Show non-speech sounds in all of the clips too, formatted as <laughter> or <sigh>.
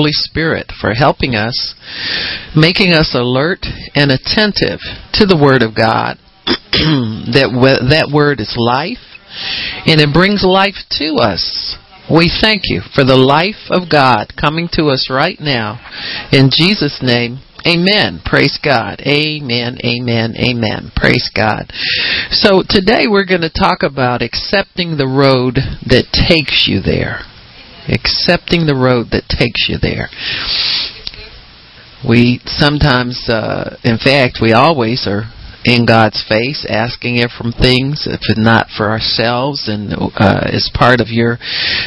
Holy Spirit for helping us, making us alert and attentive to the Word of God. <clears throat> that that Word is life, and it brings life to us. We thank you for the life of God coming to us right now. In Jesus' name, Amen. Praise God. Amen. Amen. Amen. Praise God. So today we're going to talk about accepting the road that takes you there. Accepting the road that takes you there. We sometimes, uh, in fact, we always are in God's face, asking Him from things, if not for ourselves, and uh, as part of your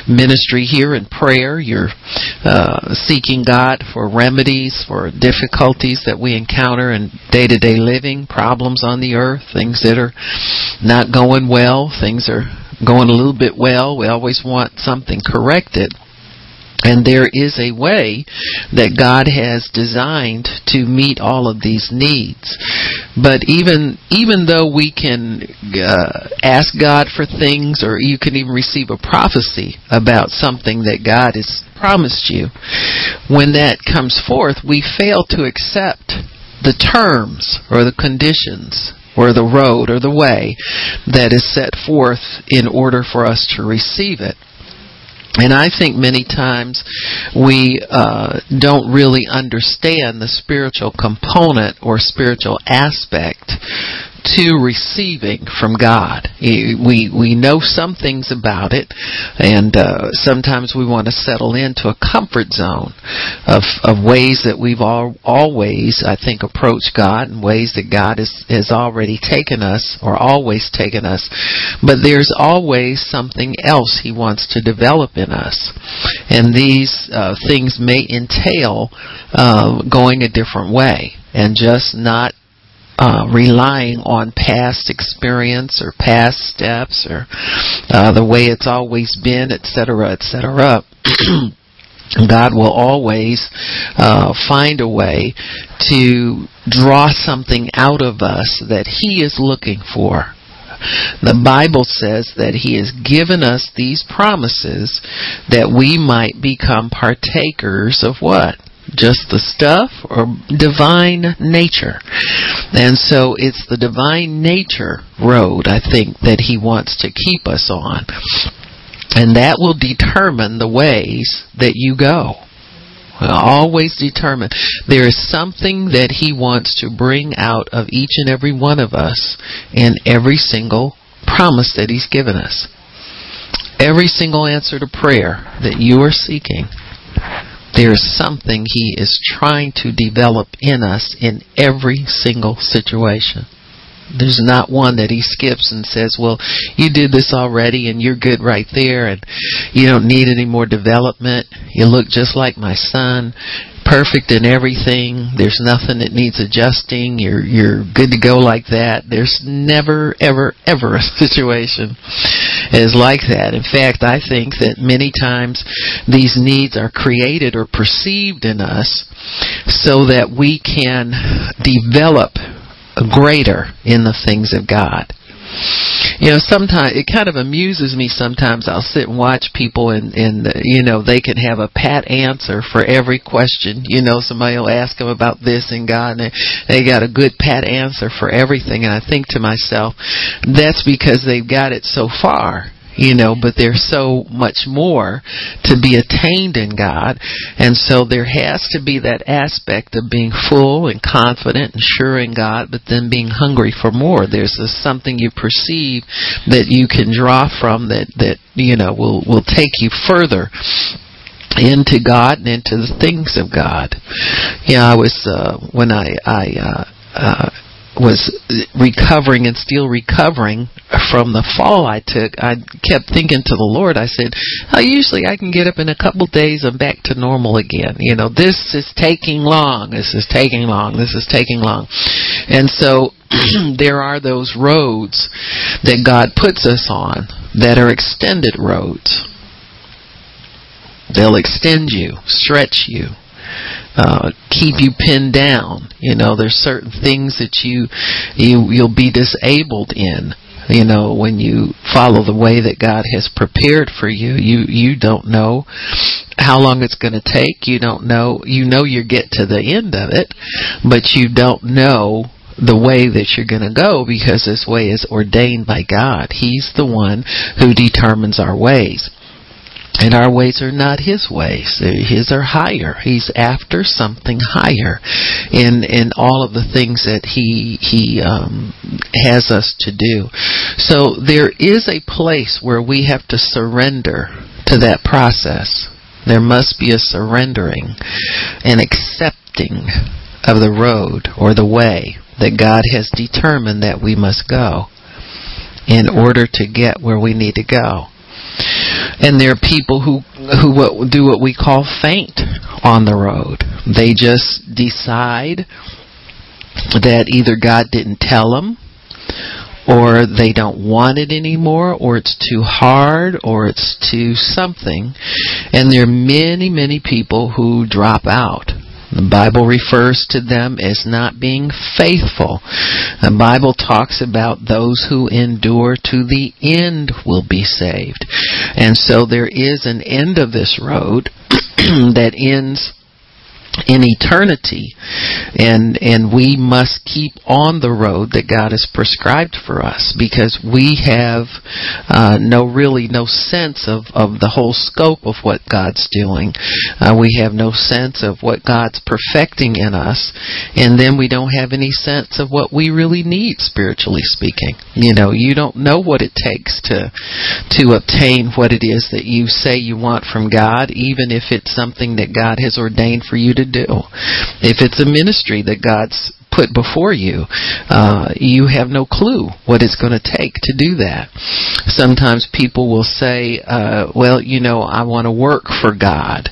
ministry here in prayer, you're uh, seeking God for remedies for difficulties that we encounter in day to day living, problems on the earth, things that are not going well, things are going a little bit well. We always want something corrected. And there is a way that God has designed to meet all of these needs. But even even though we can uh, ask God for things, or you can even receive a prophecy about something that God has promised you, when that comes forth, we fail to accept the terms or the conditions or the road or the way that is set forth in order for us to receive it. And I think many times we uh, don't really understand the spiritual component or spiritual aspect to receiving from God. We we know some things about it, and uh, sometimes we want to settle into a comfort zone of of ways that we've all always, I think, approached God and ways that God has has already taken us or always taken us. But there's always something else He wants to develop in us, and these uh, things may entail uh, going a different way and just not uh, relying on past experience or past steps or uh, the way it's always been, etc., etc. <clears throat> God will always uh, find a way to draw something out of us that He is looking for. The Bible says that He has given us these promises that we might become partakers of what? just the stuff or divine nature. And so it's the divine nature road, I think, that he wants to keep us on. And that will determine the ways that you go. always determine. There is something that he wants to bring out of each and every one of us in every single promise that he's given us. Every single answer to prayer that you are seeking there's something He is trying to develop in us in every single situation. There's not one that he skips and says, well, you did this already and you're good right there and you don't need any more development. You look just like my son perfect in everything. There's nothing that needs adjusting. You're you're good to go like that. There's never ever ever a <laughs> situation is like that. In fact, I think that many times these needs are created or perceived in us so that we can develop greater in the things of God you know, sometimes it kind of amuses me. Sometimes I'll sit and watch people, and and you know they can have a pat answer for every question. You know, somebody will ask them about this and God, and they, they got a good pat answer for everything. And I think to myself, that's because they've got it so far you know, but there's so much more to be attained in God. And so there has to be that aspect of being full and confident and sure in God, but then being hungry for more. There's a, something you perceive that you can draw from that, that, you know, will, will take you further into God and into the things of God. Yeah, I was, uh, when I, I, uh, uh, was recovering and still recovering from the fall I took, I kept thinking to the Lord, I said, oh, usually I can get up in a couple days and back to normal again. You know, this is taking long. This is taking long. This is taking long. And so <clears throat> there are those roads that God puts us on that are extended roads. They'll extend you, stretch you, uh, keep you pinned down. You know, there's certain things that you you you'll be disabled in You know, when you follow the way that God has prepared for you, you you don't know how long it's going to take. You don't know. You know you get to the end of it, but you don't know the way that you're going to go because this way is ordained by God. He's the one who determines our ways. And our ways are not his ways. His are higher. He's after something higher in in all of the things that he he um, has us to do. So there is a place where we have to surrender to that process. There must be a surrendering and accepting of the road or the way that God has determined that we must go in order to get where we need to go. And there are people who who do what we call faint on the road. They just decide that either God didn't tell them or they don't want it anymore, or it's too hard, or it's too something. And there are many, many people who drop out. The Bible refers to them as not being faithful. The Bible talks about those who endure to the end will be saved. And so there is an end of this road <clears throat> that ends in eternity. And and we must keep on the road that God has prescribed for us because we have uh, no really no sense of of the whole scope of what God's doing. Uh, we have no sense of what God's perfecting in us. And then we don't have any sense of what we really need spiritually speaking. You know you don't know what it takes to to obtain what it is that you say you want from God even if it's something that God has ordained for you to to do. If it's a ministry that God's put before you, uh, you have no clue what it's going to take to do that. Sometimes people will say, uh, "Well, you know, I want to work for God,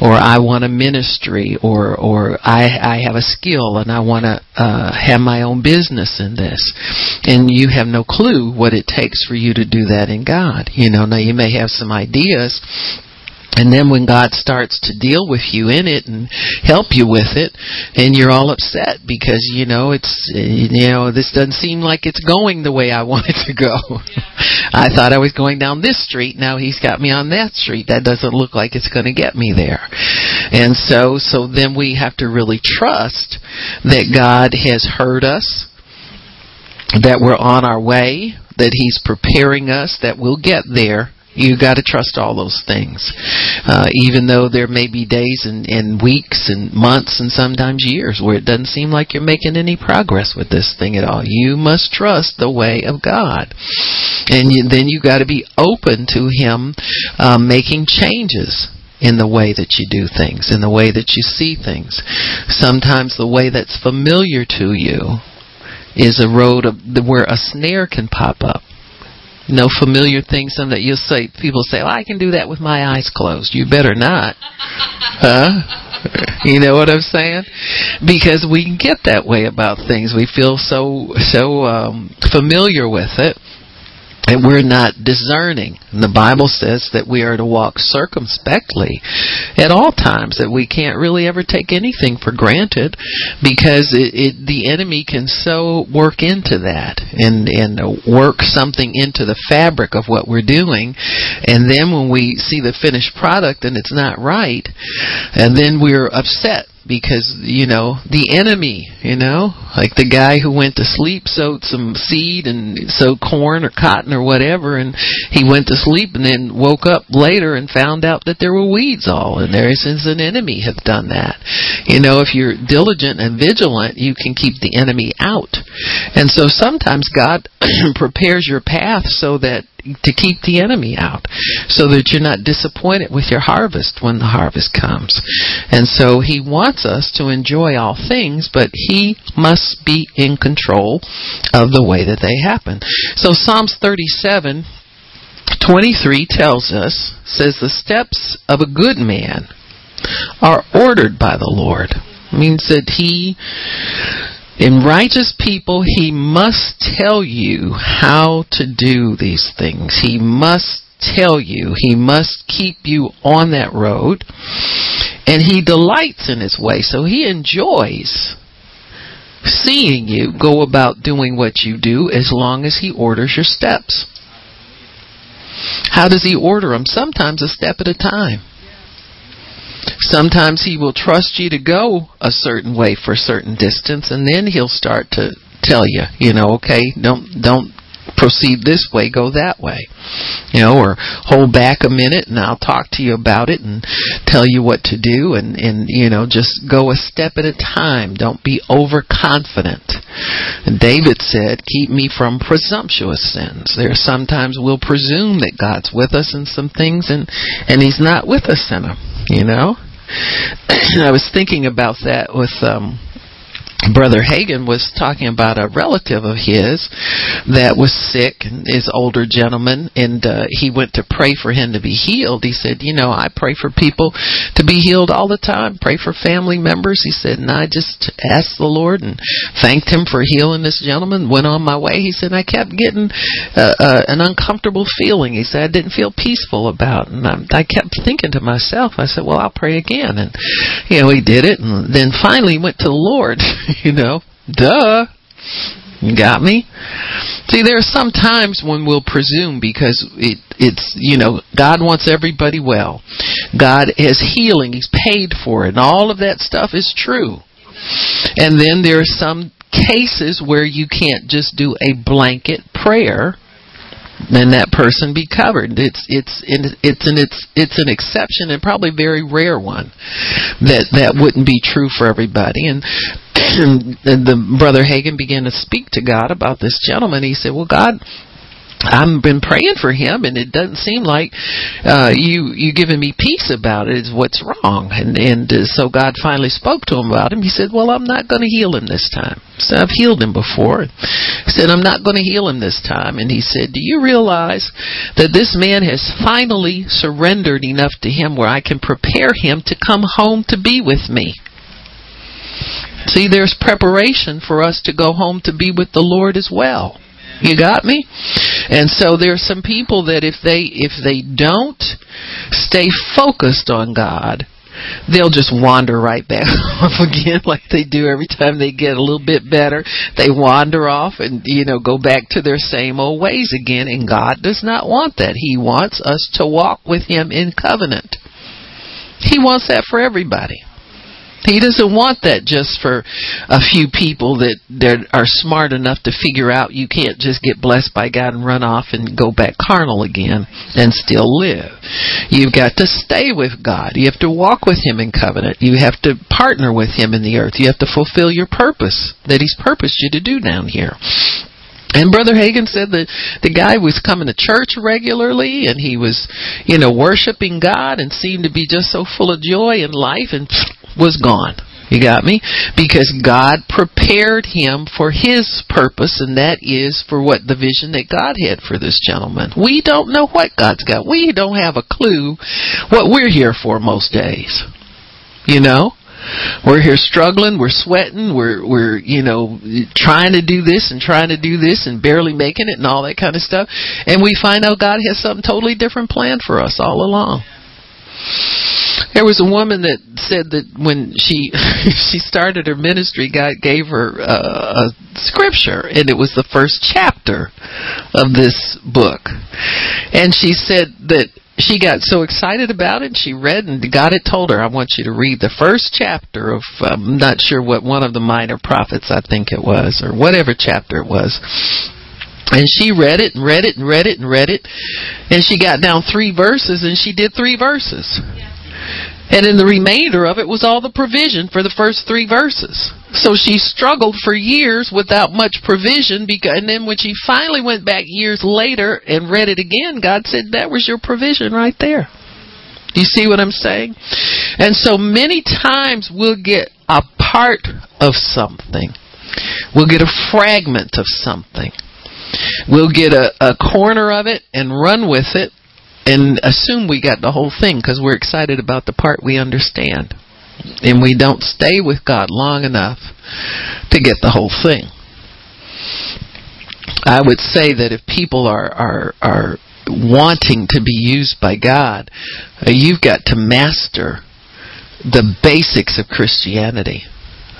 or I want a ministry, or or I I have a skill and I want to uh, have my own business in this," and you have no clue what it takes for you to do that in God. You know, now you may have some ideas and then when God starts to deal with you in it and help you with it, and you're all upset because you know it's you know this doesn't seem like it's going the way I <laughs> want it to go. I thought I was going down this street, now he's got me on that street. That doesn't look like it's going to get me there. And so so then we have to really trust that God has heard us, that we're on our way, that he's preparing us, that we'll get there you got to trust all those things, uh, even though there may be days and, and weeks and months and sometimes years where it doesn't seem like you're making any progress with this thing at all. You must trust the way of God, and you, then you got to be open to Him um, making changes in the way that you do things, in the way that you see things. Sometimes the way that's familiar to you is a road of, where a snare can pop up no familiar things. Some that you'll say, people say, well, I can do that with my eyes closed. You better not. <laughs> huh? You know what I'm saying? Because we get that way about things. We feel so, so, um, familiar with it and we're not discerning. And the Bible says that we are to walk circumspectly at all times, that we can't really ever take anything for granted because it, it, the enemy can so work into that and, and work something into the fabric of what we're doing. And then when we see the finished product and it's not right, and then we're upset because you know the enemy you know? Like the guy who went to sleep sowed some seed and sowed corn or cotton or whatever and he went to sleep and then woke up later and found out that there were weeds all in there. Since an enemy have done that. You know if you're diligent and vigilant you can keep the enemy out. And so sometimes god <clears throat> prepares your path so that to keep the enemy out so that you're not disappointed with your harvest when the harvest comes. And so he wants us to enjoy all things, but he must be in control of the way that they happen. So Psalms 37 23 tells us says the steps of a good man are ordered by the Lord. Means that he in righteous people, he must tell you how to do these things. He must tell you. He must keep you on that road. And he delights in his way. So he enjoys seeing you go about doing what you do as long as He orders your steps. How does He order them? Sometimes a step at a time. Sometimes He will trust you to go a certain way for a certain distance, and then He'll start to tell you, you know, okay, don't don't proceed this way, go that way. You know, or hold back a minute and I'll talk to you about it and tell you what to do and, and you know, just go a step at a time. Don't be overconfident. David said, keep me from presumptuous sins. There sometimes we'll presume that God's with us in some things and, and He's not with us in them, you know? <coughs> I was thinking about that with, um, Brother Hagin was talking about a relative of his that was sick, his older gentleman, and uh, he went to pray for him to be healed. He said, "You know, I pray for people to be healed all the time. Pray for family members." He said, and I just asked the Lord and thanked Him for healing this gentleman. Went on my way. He said, I kept getting uh, uh, an uncomfortable feeling. He said, I didn't feel peaceful about, it. and I, I kept thinking to myself, I said, "Well, I'll pray again." And you know, he did it, and then finally went to the Lord. <laughs> <laughs> you know, duh. You got me? See, there are some times when we'll presume because it, it's, you know, God wants everybody well. God has healing. He's paid for it. And all of that stuff is true. And then there are some cases where you can't just do a blanket prayer and that person be covered. It's it's it's an it's it's an exception and probably very rare one that that wouldn't be true for everybody. And <clears throat> and the brother Hagin began to speak to God about this gentleman. He said, "Well, God." I've been praying for him, and it doesn't seem like uh, you you giving me peace about it. Is what's wrong, and and uh, so God finally spoke to him about him. He said, "Well, I'm not going to heal him this time. So I've healed him before." He said, "I'm not going to heal him this time." And he said, "Do you realize that this man has finally surrendered enough to him where I can prepare him to come home to be with me?" See, there's preparation for us to go home to be with the Lord as well. You got me? And so there are some people that if they if they don't stay focused on God, they'll just wander right back <laughs> off again like they do every time they get a little bit better. They wander off and you know go back to their same old ways again and God does not want that. He wants us to walk with him in covenant. He wants that for everybody. He doesn't want that just for a few people that, that are smart enough to figure out you can't just get blessed by God and run off and go back carnal again and still live. You've got to stay with God. You have to walk with Him in covenant. You have to partner with Him in the earth. You have to fulfill your purpose that He's purposed you to do down here. And Brother Hagin said that the guy was coming to church regularly and he was, you know, worshiping God and seemed to be just so full of joy and life and was gone. You got me? Because God prepared him for his purpose, and that is for what the vision that God had for this gentleman. We don't know what God's got. We don't have a clue what we're here for most days. You know? We're here struggling, we're sweating, we're we're, you know, trying to do this and trying to do this and barely making it and all that kind of stuff. And we find out God has something totally different planned for us all along. There was a woman that said that when she <laughs> she started her ministry, God gave her uh, a scripture, and it was the first chapter of this book. And she said that she got so excited about it. She read, and God had told her, "I want you to read the first chapter of I'm not sure what one of the minor prophets I think it was, or whatever chapter it was." And she read it and read it and read it and read it. And she got down three verses and she did three verses. And then the remainder of it was all the provision for the first three verses. So she struggled for years without much provision because, and then when she finally went back years later and read it again, God said, that was your provision right there. Do you see what I'm saying? And so many times we'll get a part of something. We'll get a fragment of something. We'll get a, a corner of it and run with it and assume we got the whole thing because we're excited about the part we understand. And we don't stay with God long enough to get the whole thing. I would say that if people are are are wanting to be used by God, uh, you've got to master the basics of Christianity.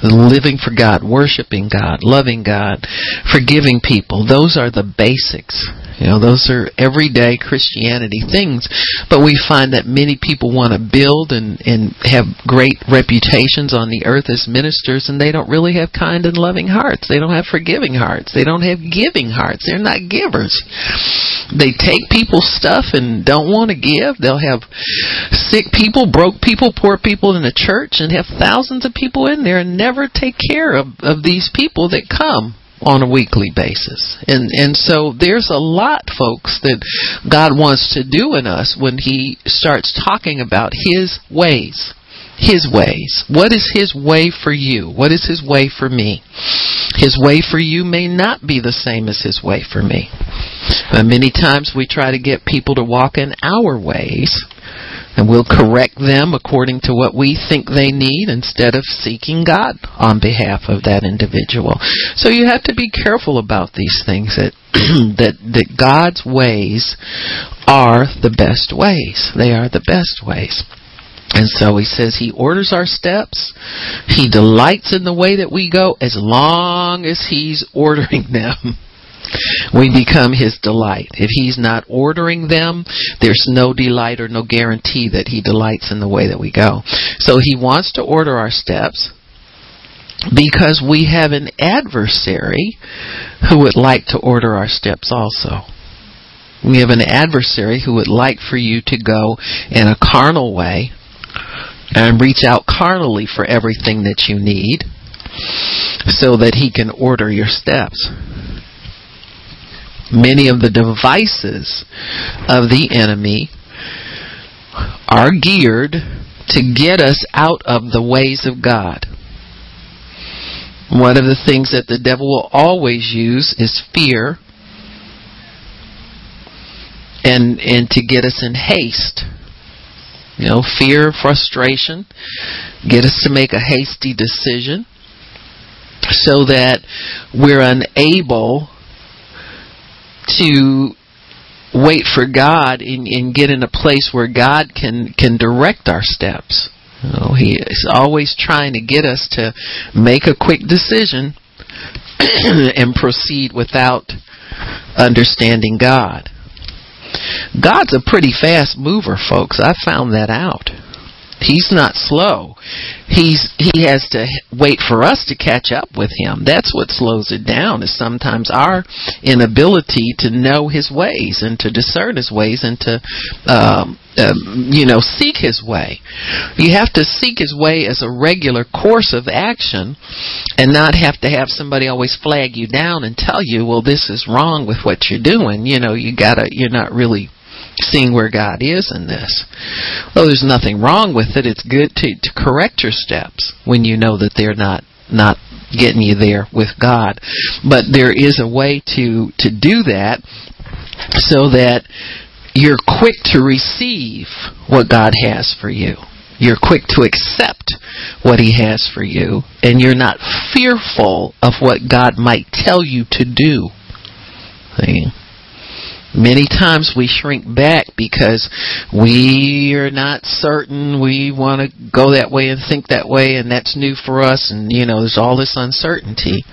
Living for God, worshiping God, loving God, forgiving people. Those are the basics. You know, those are everyday Christianity things. But we find that many people want to build and, and have great reputations on the earth as ministers, and they don't really have kind and loving hearts. They don't have forgiving hearts. They don't have giving hearts. They're not givers. They take people's stuff and don't want to give. They'll have sick people, broke people, poor people in the church, and have thousands of people in there and never take care of, of these people that come on a weekly basis. And and so there's a lot folks that God wants to do in us when he starts talking about his ways. His ways. What is His way for you? What is His way for me? His way for you may not be the same as His way for me. But many times we try to get people to walk in our ways and we'll correct them according to what we think they need instead of seeking God on behalf of that individual. So you have to be careful about these things that <clears throat> that that God's ways are the best ways. They are the best ways. And so he says he orders our steps. He delights in the way that we go as long as he's <laughs> ordering them we become his delight. If he's not ordering them, there's no delight or no guarantee that he delights in the way that we go. So he wants to order our steps because we have an adversary who would like to order our steps also. We have an adversary who would like for you to go in a carnal way and reach out carnally for everything that you need so that he can order your steps many of the devices of the enemy are geared to get us out of the ways of God. One of the things that the devil will always use is fear and and to get us in haste. You know, fear, frustration, get us to make a hasty decision so that we're unable to wait for God and, and get in a place where God can can direct our steps. You know, he is always trying to get us to make a quick decision <clears throat> and proceed without understanding God. God's a pretty fast mover, folks. I found that out. He's not slow. He's he has to wait for us to catch up with him. That's what slows it down. Is sometimes our inability to know his ways and to discern his ways and to um, um, you know seek his way. You have to seek his way as a regular course of action, and not have to have somebody always flag you down and tell you, well, this is wrong with what you're doing. You know, you gotta. You're not really seeing where God is in this. Well, there's nothing wrong with it. It's good to, to correct your steps when you know that they're not not getting you there with God. But there is a way to to do that so that you're quick to receive what God has for you. You're quick to accept what He has for you, and you're not fearful of what God might tell you to do. See? Many times we shrink back because we are not certain. We want to go that way and think that way, and that's new for us. And you know, there's all this uncertainty.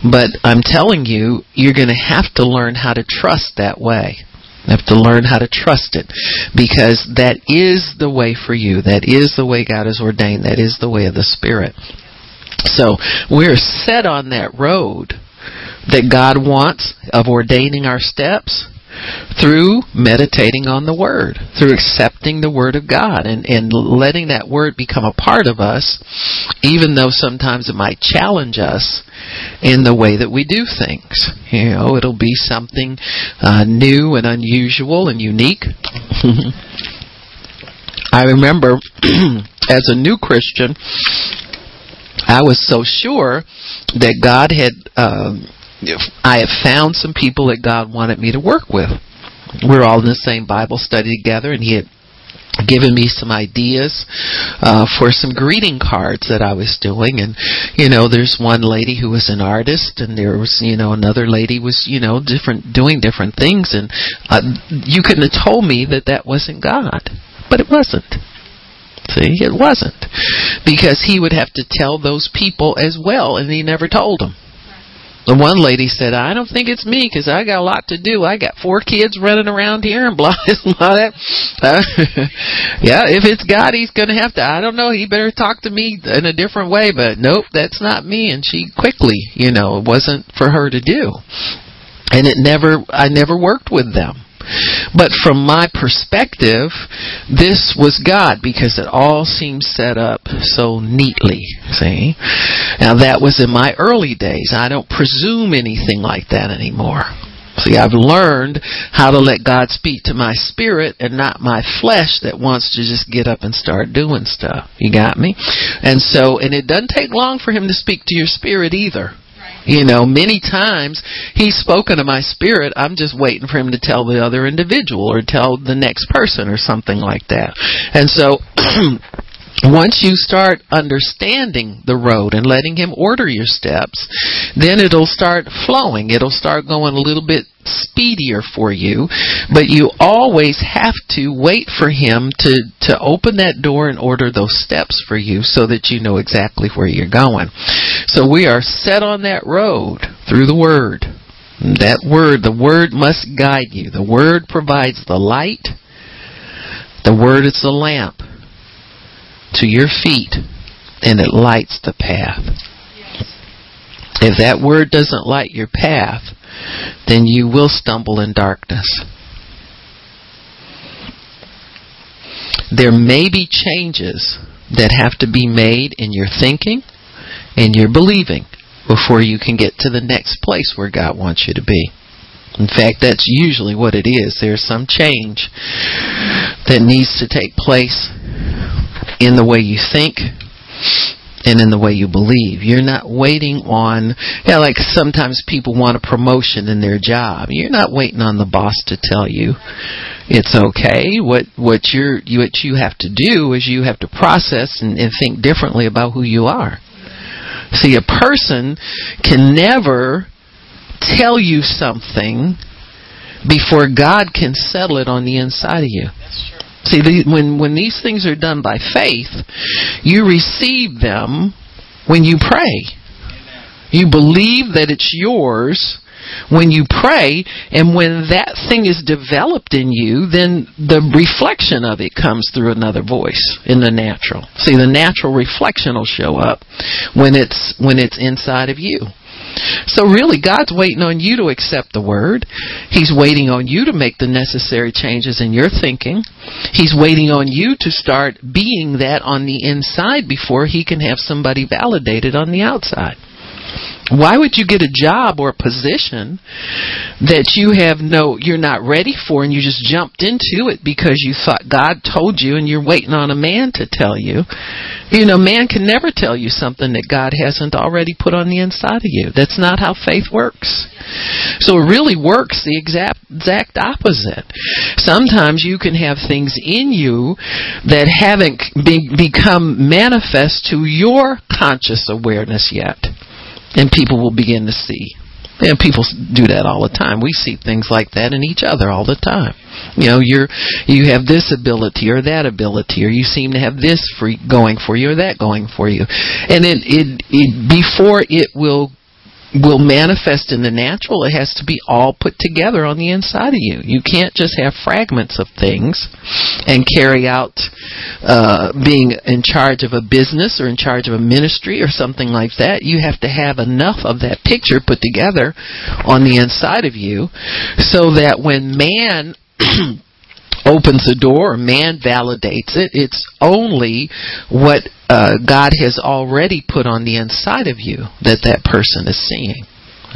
But I'm telling you, you're going to have to learn how to trust that way. You have to learn how to trust it because that is the way for you. That is the way God has ordained. That is the way of the Spirit. So we're set on that road that God wants of ordaining our steps through meditating on the Word, through accepting the Word of God and, and letting that Word become a part of us, even though sometimes it might challenge us in the way that we do things. You know, it'll be something uh, new and unusual and unique. <laughs> I remember <clears throat> as a new Christian, I was so sure that God had. I have found some people that God wanted me to work with. We're all in the same Bible study together, and He had given me some ideas uh, for some greeting cards that I was doing and you know there's one lady who was an artist and there was you know another lady was you know different doing different things and uh, you couldn't have told me that that wasn't God but it wasn't See, it wasn't. Because he would have to tell those people as well, and he never told them. The one lady said, I don't think it's me because I got a lot to do. I got four kids running around here and blah, <laughs> blah, that. Uh, <laughs> yeah, if it's God, he's going to have to. I don't know. He better talk to me in a different way, but nope, that's not me. And she quickly, you know, it wasn't for her to do. And it never, I never worked with them. But from my perspective, this was God because it all seems set up so neatly. See? Now that was in my early days. I don't presume anything like that anymore. See, I've learned how to let God speak to my spirit and not my flesh that wants to just get up and start doing stuff. You got me? And so, and it doesn't take long for Him to speak to your spirit either. You know, many times he's spoken to my spirit. I'm just waiting for him to tell the other individual or tell the next person or something like that. And so <clears throat> once you start understanding the road and letting him order your steps, then it'll start flowing. It'll start going a little bit speedier for you, but you always have to wait for him to to open that door and order those steps for you so that you know exactly where you're going. So we are set on that road through the word. That word, the word must guide you. The word provides the light. The word is the lamp to your feet and it lights the path. If that word doesn't light your path, then you will stumble in darkness. There may be changes that have to be made in your thinking and your believing before you can get to the next place where God wants you to be. In fact, that's usually what it is. There's some change that needs to take place in the way you think and in the way you believe. You're not waiting on, yeah, like sometimes people want a promotion in their job. You're not waiting on the boss to tell you it's okay. What what you're what you have to do is you have to process and, and think differently about who you are. See, a person can never tell you something before God can settle it on the inside of you. See, the, when when these things are done by faith, you receive them when you pray. You believe that it's yours when you pray, and when that thing is developed in you, then the reflection of it comes through another voice in the natural. See, the natural reflection will show up when it's when it's inside of you. So really, God's waiting on you to accept the word. He's waiting on you to make the necessary changes in your thinking. He's waiting on you to start being that on the inside before he can have somebody validated on the outside. Why would you get a job or a position that you have no, you're not ready for and you just jumped into it because you thought God told you and you're waiting on a man to tell you? You know, man can never tell you something that God hasn't already put on the inside of you. That's not how faith works. So it really works the exact, exact opposite. Sometimes you can have things in you that haven't be, become manifest to your conscious awareness yet and people will begin to see. And people do that all the time. We see things like that in each other all the time. You know, you're you have this ability or that ability, or you seem to have this free going for you or that going for you, and it it, it before it will will manifest in the natural, it has to be all put together on the inside of you. You can't just have fragments of things and carry out uh, being in charge of a business or in charge of a ministry or something like that. You have to have enough of that picture put together on the inside of you so that when man <clears throat> opens the door or man validates it. It's only what uh, God has already put on the inside of you that that person is seeing.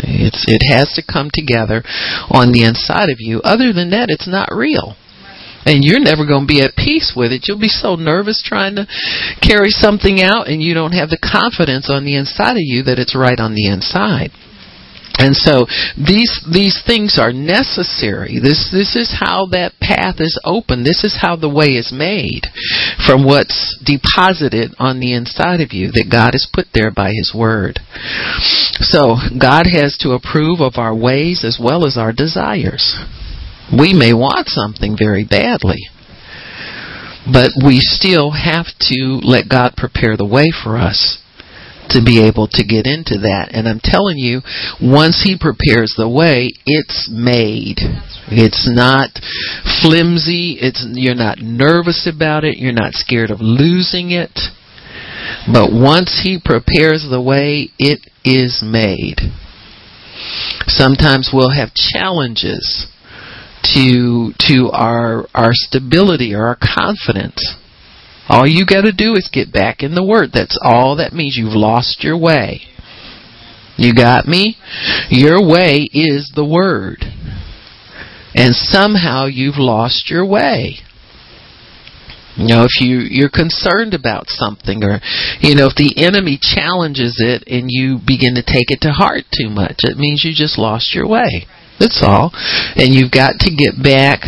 It's it has to come together on the inside of you. Other than that, it's not real. And you're never going to be at peace with it. You'll be so nervous trying to carry something out and you don't have the confidence on the inside of you that it's right on the inside. And so these these things are necessary. This this is how that path is open. This is how the way is made from what's deposited on the inside of you that God has put there by his word. So God has to approve of our ways as well as our desires. We may want something very badly. But we still have to let God prepare the way for us to be able to get into that. And I'm telling you, once He prepares the way, it's made. It's not flimsy. It's, you're not nervous about it. You're not scared of losing it. But once He prepares the way, it is made. Sometimes we'll have challenges to to our our stability or our confidence. All you got to do is get back in the Word. That's all that means. You've lost your way. You got me? Your way is the Word. And somehow you've lost your way. You know, if you you're concerned about something, or you know, if the enemy challenges it and you begin to take it to heart too much, it means you just lost your way. That's all. And you've got to get back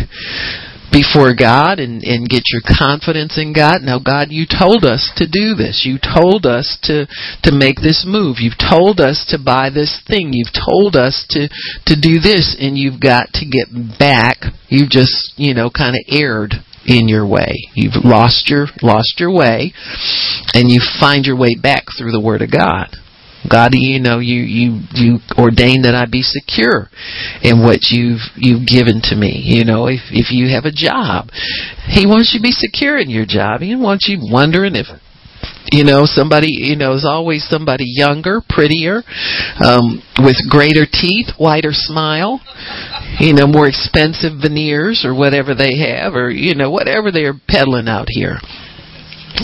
before God and, and get your confidence in God. Now, God, you told us to do this. You told us to, to make this move. You've told us to buy this thing. You've told us to, to do this and you've got to get back. You've just, you know, kind of erred in your way. You've lost your, lost your way and you find your way back through the Word of God. God, you know, you you you ordain that I be secure in what you've you've given to me. You know, if if you have a job, He wants you to be secure in your job. He wants you wondering if you know somebody you know is always somebody younger prettier um with greater teeth whiter smile you know more expensive veneers or whatever they have or you know whatever they're peddling out here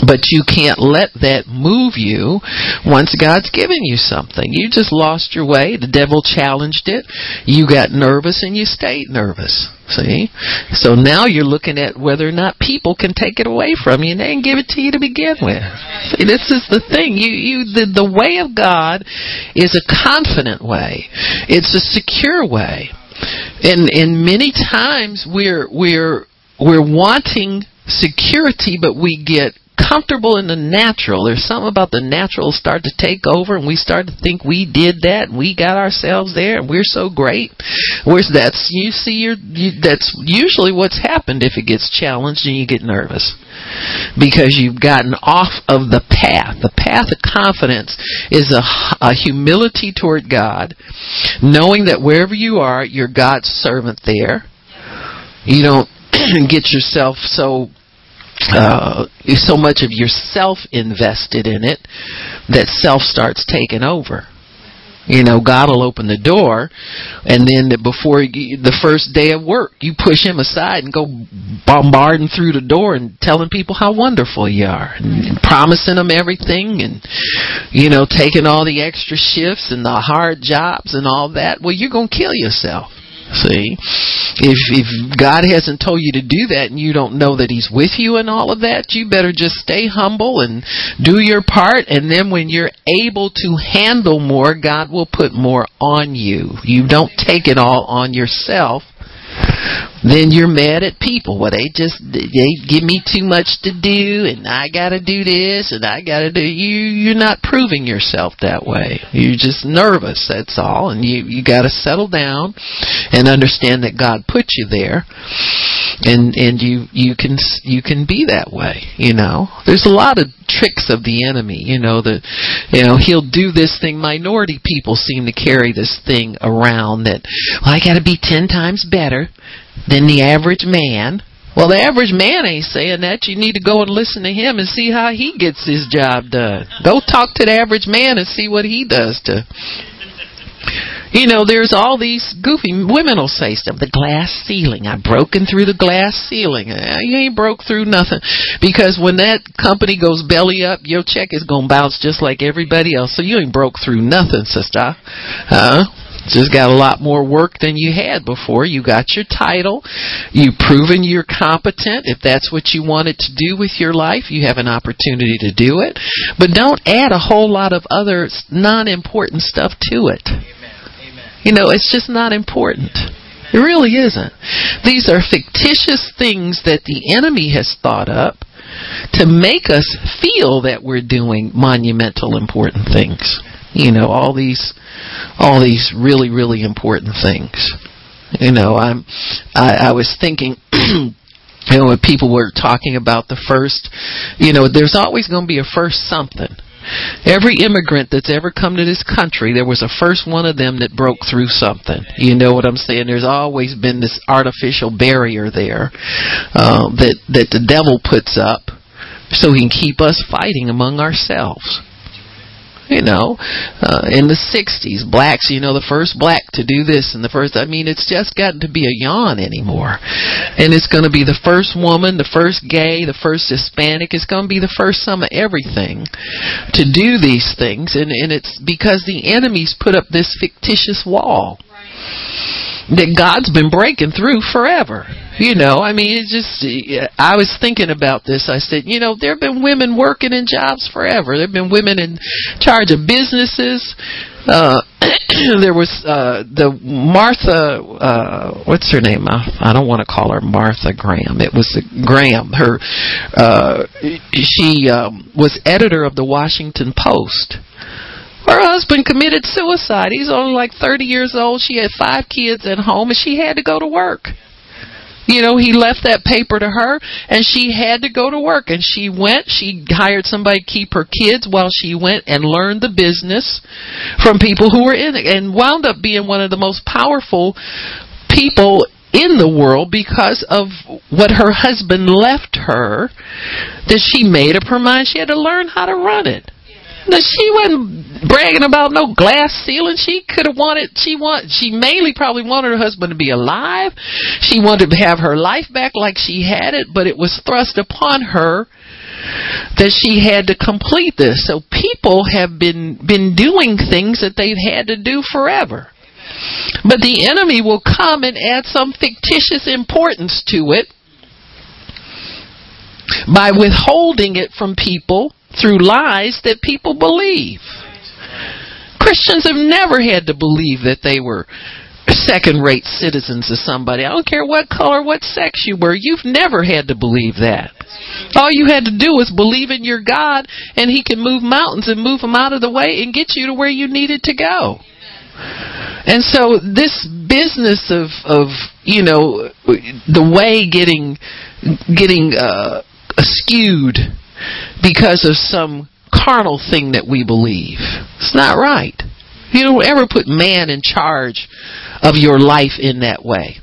but you can't let that move you once God's given you something. You just lost your way. The devil challenged it. You got nervous and you stayed nervous. See? So now you're looking at whether or not people can take it away from you and they can give it to you to begin with. See, this is the thing. You, you, the, the way of God is a confident way. It's a secure way. And, and many times we're, we're, we're wanting security, but we get comfortable in the natural. There's something about the natural start to take over, and we start to think we did that, and we got ourselves there, and we're so great. Where's that's you see, you're, you, that's usually what's happened if it gets challenged and you get nervous because you've gotten off of the path. The path of confidence is a, a humility toward God, knowing that wherever you are, you're God's servant there. You don't <clears throat> get yourself so uh, so much of yourself invested in it that self starts taking over. You know, God will open the door, and then before you, the first day of work, you push Him aside and go bombarding through the door and telling people how wonderful you are, and promising them everything, and you know, taking all the extra shifts and the hard jobs and all that. Well, you're gonna kill yourself. See, if if God hasn't told you to do that and you don't know that He's with you and all of that, you better just stay humble and do your part. And then when you're able to handle more, God will put more on you. You don't take it all on yourself then you're mad at people. Well, they just they give me too much to do, and I got to do this, and I got to do. You you're not proving yourself that way. You're just nervous. That's all, and you you got to settle down and understand that God put you there, and and you you can you can be that way. You know, there's a lot of tricks of the enemy. You know that you know he'll do this thing. Minority people seem to carry this thing around that well, I got to be ten times better than the average man. Well, the average man ain't saying that. You need to go and listen to him and see how he gets his job done. Go talk to the average man and see what he does to. You know, there's all these goofy women will say stuff. The glass ceiling. I've broken through the glass ceiling. Eh, you ain't broke through nothing. Because when that company goes belly up, your check is going to bounce just like everybody else. So you ain't broke through nothing, sister. Huh? Just got a lot more work than you had before. You got your title. You've proven you're competent. If that's what you wanted to do with your life, you have an opportunity to do it. But don't add a whole lot of other non-important stuff to it. Amen. Amen. You know, it's just not important. It really isn't. These are fictitious things that the enemy has thought up to make us feel that we're doing monumental important things. You know, all these all these really, really important things. You know, I'm, I, I was thinking <clears throat> you know, when people were talking about the first, you know, there's always going to be a first something. Every immigrant that's ever come to this country, there was a first one of them that broke through something. You know what I'm saying? There's always been this artificial barrier there uh, that that the devil puts up so he can keep us fighting among ourselves you know, uh, in the 60s, blacks, you know, the first black to do this and the first, I mean, it's just gotten to be a yawn anymore. And it's going to be the first woman, the first gay, the first Hispanic. It's going to be the first some of everything to do these things. And, and it's because the enemies put up this fictitious wall that God's been breaking through forever. You know, I mean, it's just, I was thinking about this. I said, you know, there have been women working in jobs forever. There have been women in charge of businesses. Uh, <clears throat> there was, uh, the Martha, uh, what's her name? I, I don't want to call her Martha Graham. It was the Graham. Her, uh, she, um, was editor of the Washington Post her husband committed suicide. He's only like 30 years old. She had five kids at home and she had to go to work. You know, he left that paper to her and she had to go to work and she went, she hired somebody to keep her kids while she went and learned the business from people who were in it and wound up being one of the most powerful people in the world because of what her husband left her that she made up her mind she had to learn how to run it she wasn't bragging about no glass ceiling. She could have wanted. She want. She mainly probably wanted her husband to be alive. She wanted to have her life back like she had it, but it was thrust upon her that she had to complete this. So people have been been doing things that they've had to do forever. But the enemy will come and add some fictitious importance to it by withholding it from people through lies that people believe. Christians have never had to believe that they were second rate citizens of somebody. I don't care what color, what sex you were. You've never had to believe that. All you had to do was believe in your God and He can move mountains and move them out of the way and get you to where you needed to go. And so this business of, of, you know, the way getting, getting, uh, skewed because of some carnal thing that we believe. It's not right. You don't ever put man in charge of your life in that way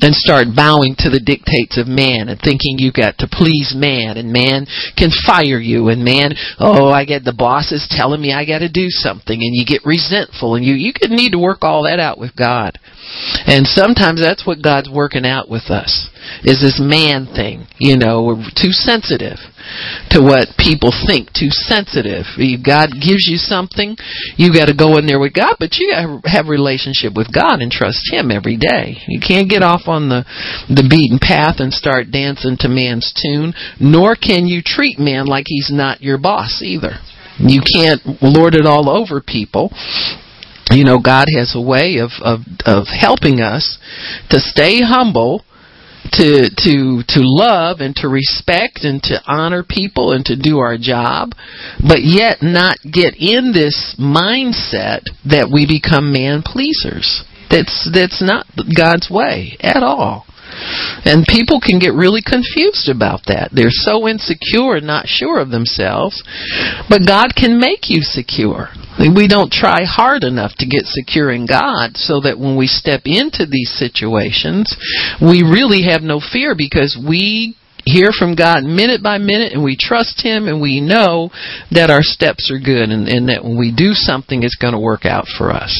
and start bowing to the dictates of man and thinking you got to please man and man can fire you and man oh I get the boss is telling me I got to do something and you get resentful and you you could need to work all that out with God. And sometimes that's what God's working out with us is this man thing. You know, we're too sensitive to what people think, too sensitive. If God gives you something, you got to go in there with God, but you got to have a relationship with God and trust Him every day. You can't get off on the the beaten path and start dancing to man's tune, nor can you treat man like he's not your boss either. You can't lord it all over people you know god has a way of of of helping us to stay humble to to to love and to respect and to honor people and to do our job but yet not get in this mindset that we become man pleasers that's that's not God's way at all and people can get really confused about that. They're so insecure and not sure of themselves. But God can make you secure. We don't try hard enough to get secure in God so that when we step into these situations, we really have no fear because we hear from God minute by minute and we trust Him and we know that our steps are good and, and that when we do something, it's going to work out for us.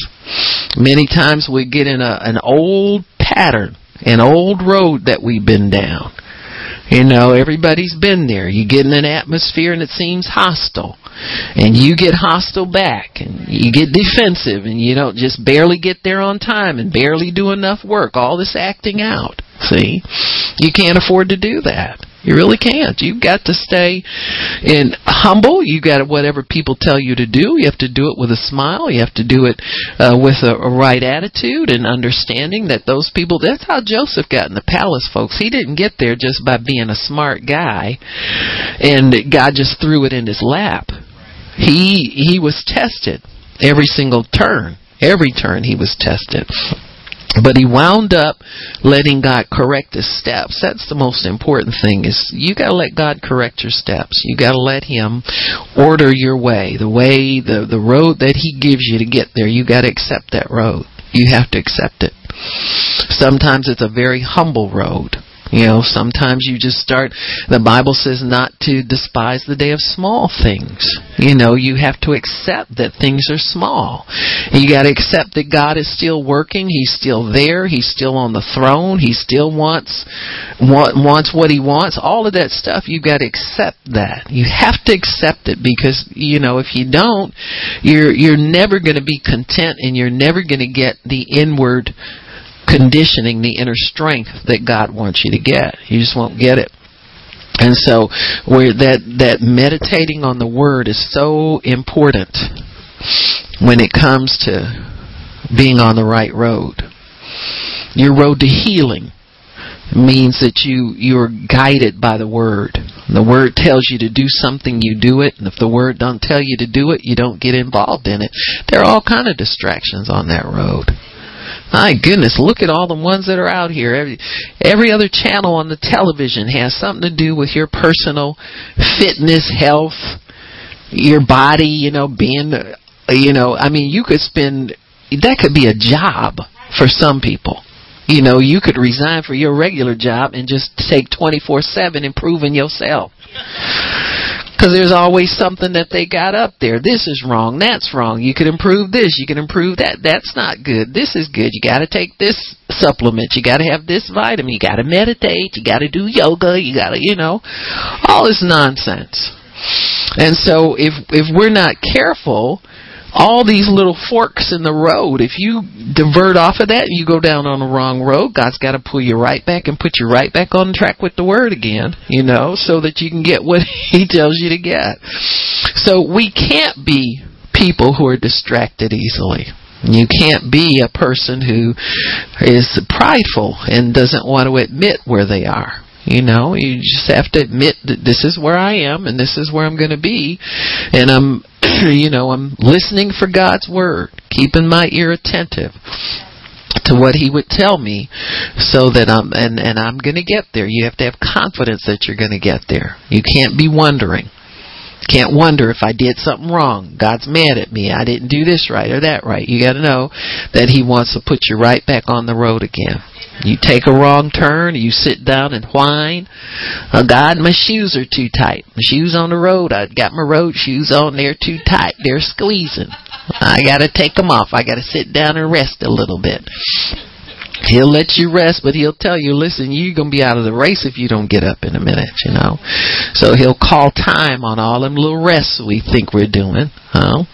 Many times we get in a, an old pattern, an old road that we've been down. You know, everybody's been there. You get in an atmosphere and it seems hostile and you get hostile back and you get defensive and you don't just barely get there on time and barely do enough work all this acting out see you can't afford to do that you really can't. You've got to stay in humble. You got to whatever people tell you to do. You have to do it with a smile. You have to do it uh, with a, a right attitude and understanding that those people that's how joseph got in the palace folks. He didn't get there just by being a smart guy and god just threw it in his lap. He he was tested every single turn. Every turn he was tested. But he wound up letting God correct his steps. That's the most important thing is you got to let God correct your steps. You got to let him order your way. The way the the road that he gives you to get there, you got to accept that road. You have to accept it. Sometimes it's a very humble road. You know, sometimes you just start, the Bible says not to despise the day of small things. You know, you have to accept that things are small. You gotta accept that God is still working, He's still there, He's still on the throne, He still wants, want, wants what He wants. All of that stuff, you gotta accept that. You have to accept it because, you know, if you don't, you're, you're never gonna be content and you're never gonna get the inward conditioning, the inner strength that God wants you to get. You just won't get it. And so where that that meditating on the word is so important when it comes to being on the right road. Your road to healing means that you you're guided by the word. The word tells you to do something, you do it, and if the word don't tell you to do it, you don't get involved in it. There are all kind of distractions on that road. My goodness, look at all the ones that are out here. Every, every other channel on the television has something to do with your personal fitness, health, your body, you know, being, you know, I mean, you could spend, that could be a job for some people. You know, you could resign for your regular job and just take 24-7 improving yourself. Because there's always something that they got up there. This is wrong. That's wrong. You can improve this. You can improve that. That's not good. This is good. You got to take this supplement. You got to have this vitamin. You got to meditate. You got to do yoga. You got to, you know, all this nonsense. And so if if we're not careful, all these little forks in the road. If you divert off of that you go down on the wrong road, God's got to pull you right back and put you right back on track with the Word again, you know, so that you can get what <laughs> He tells you to get. So we can't be people who are distracted easily. You can't be a person who is prideful and doesn't want to admit where they are. You know, you just have to admit that this is where I am and this is where I'm going to be. And I'm, <clears throat> you know, I'm listening for God's word, keeping my ear attentive to what he would tell me so that I'm and and I'm going to get there. You have to have confidence that you're going to get there. You can't be wondering. Can't wonder if I did something wrong. God's mad at me. I didn't do this right or that right. You got to know that he wants to put you right back on the road again. You take a wrong turn, you sit down and whine. Oh God, my shoes are too tight. My shoes on the road. I got my road shoes on. They're too tight. They're squeezing. I gotta take them off. I gotta sit down and rest a little bit. He'll let you rest, but he'll tell you, listen, you're going to be out of the race if you don't get up in a minute, you know. So he'll call time on all them little rests we think we're doing. Huh?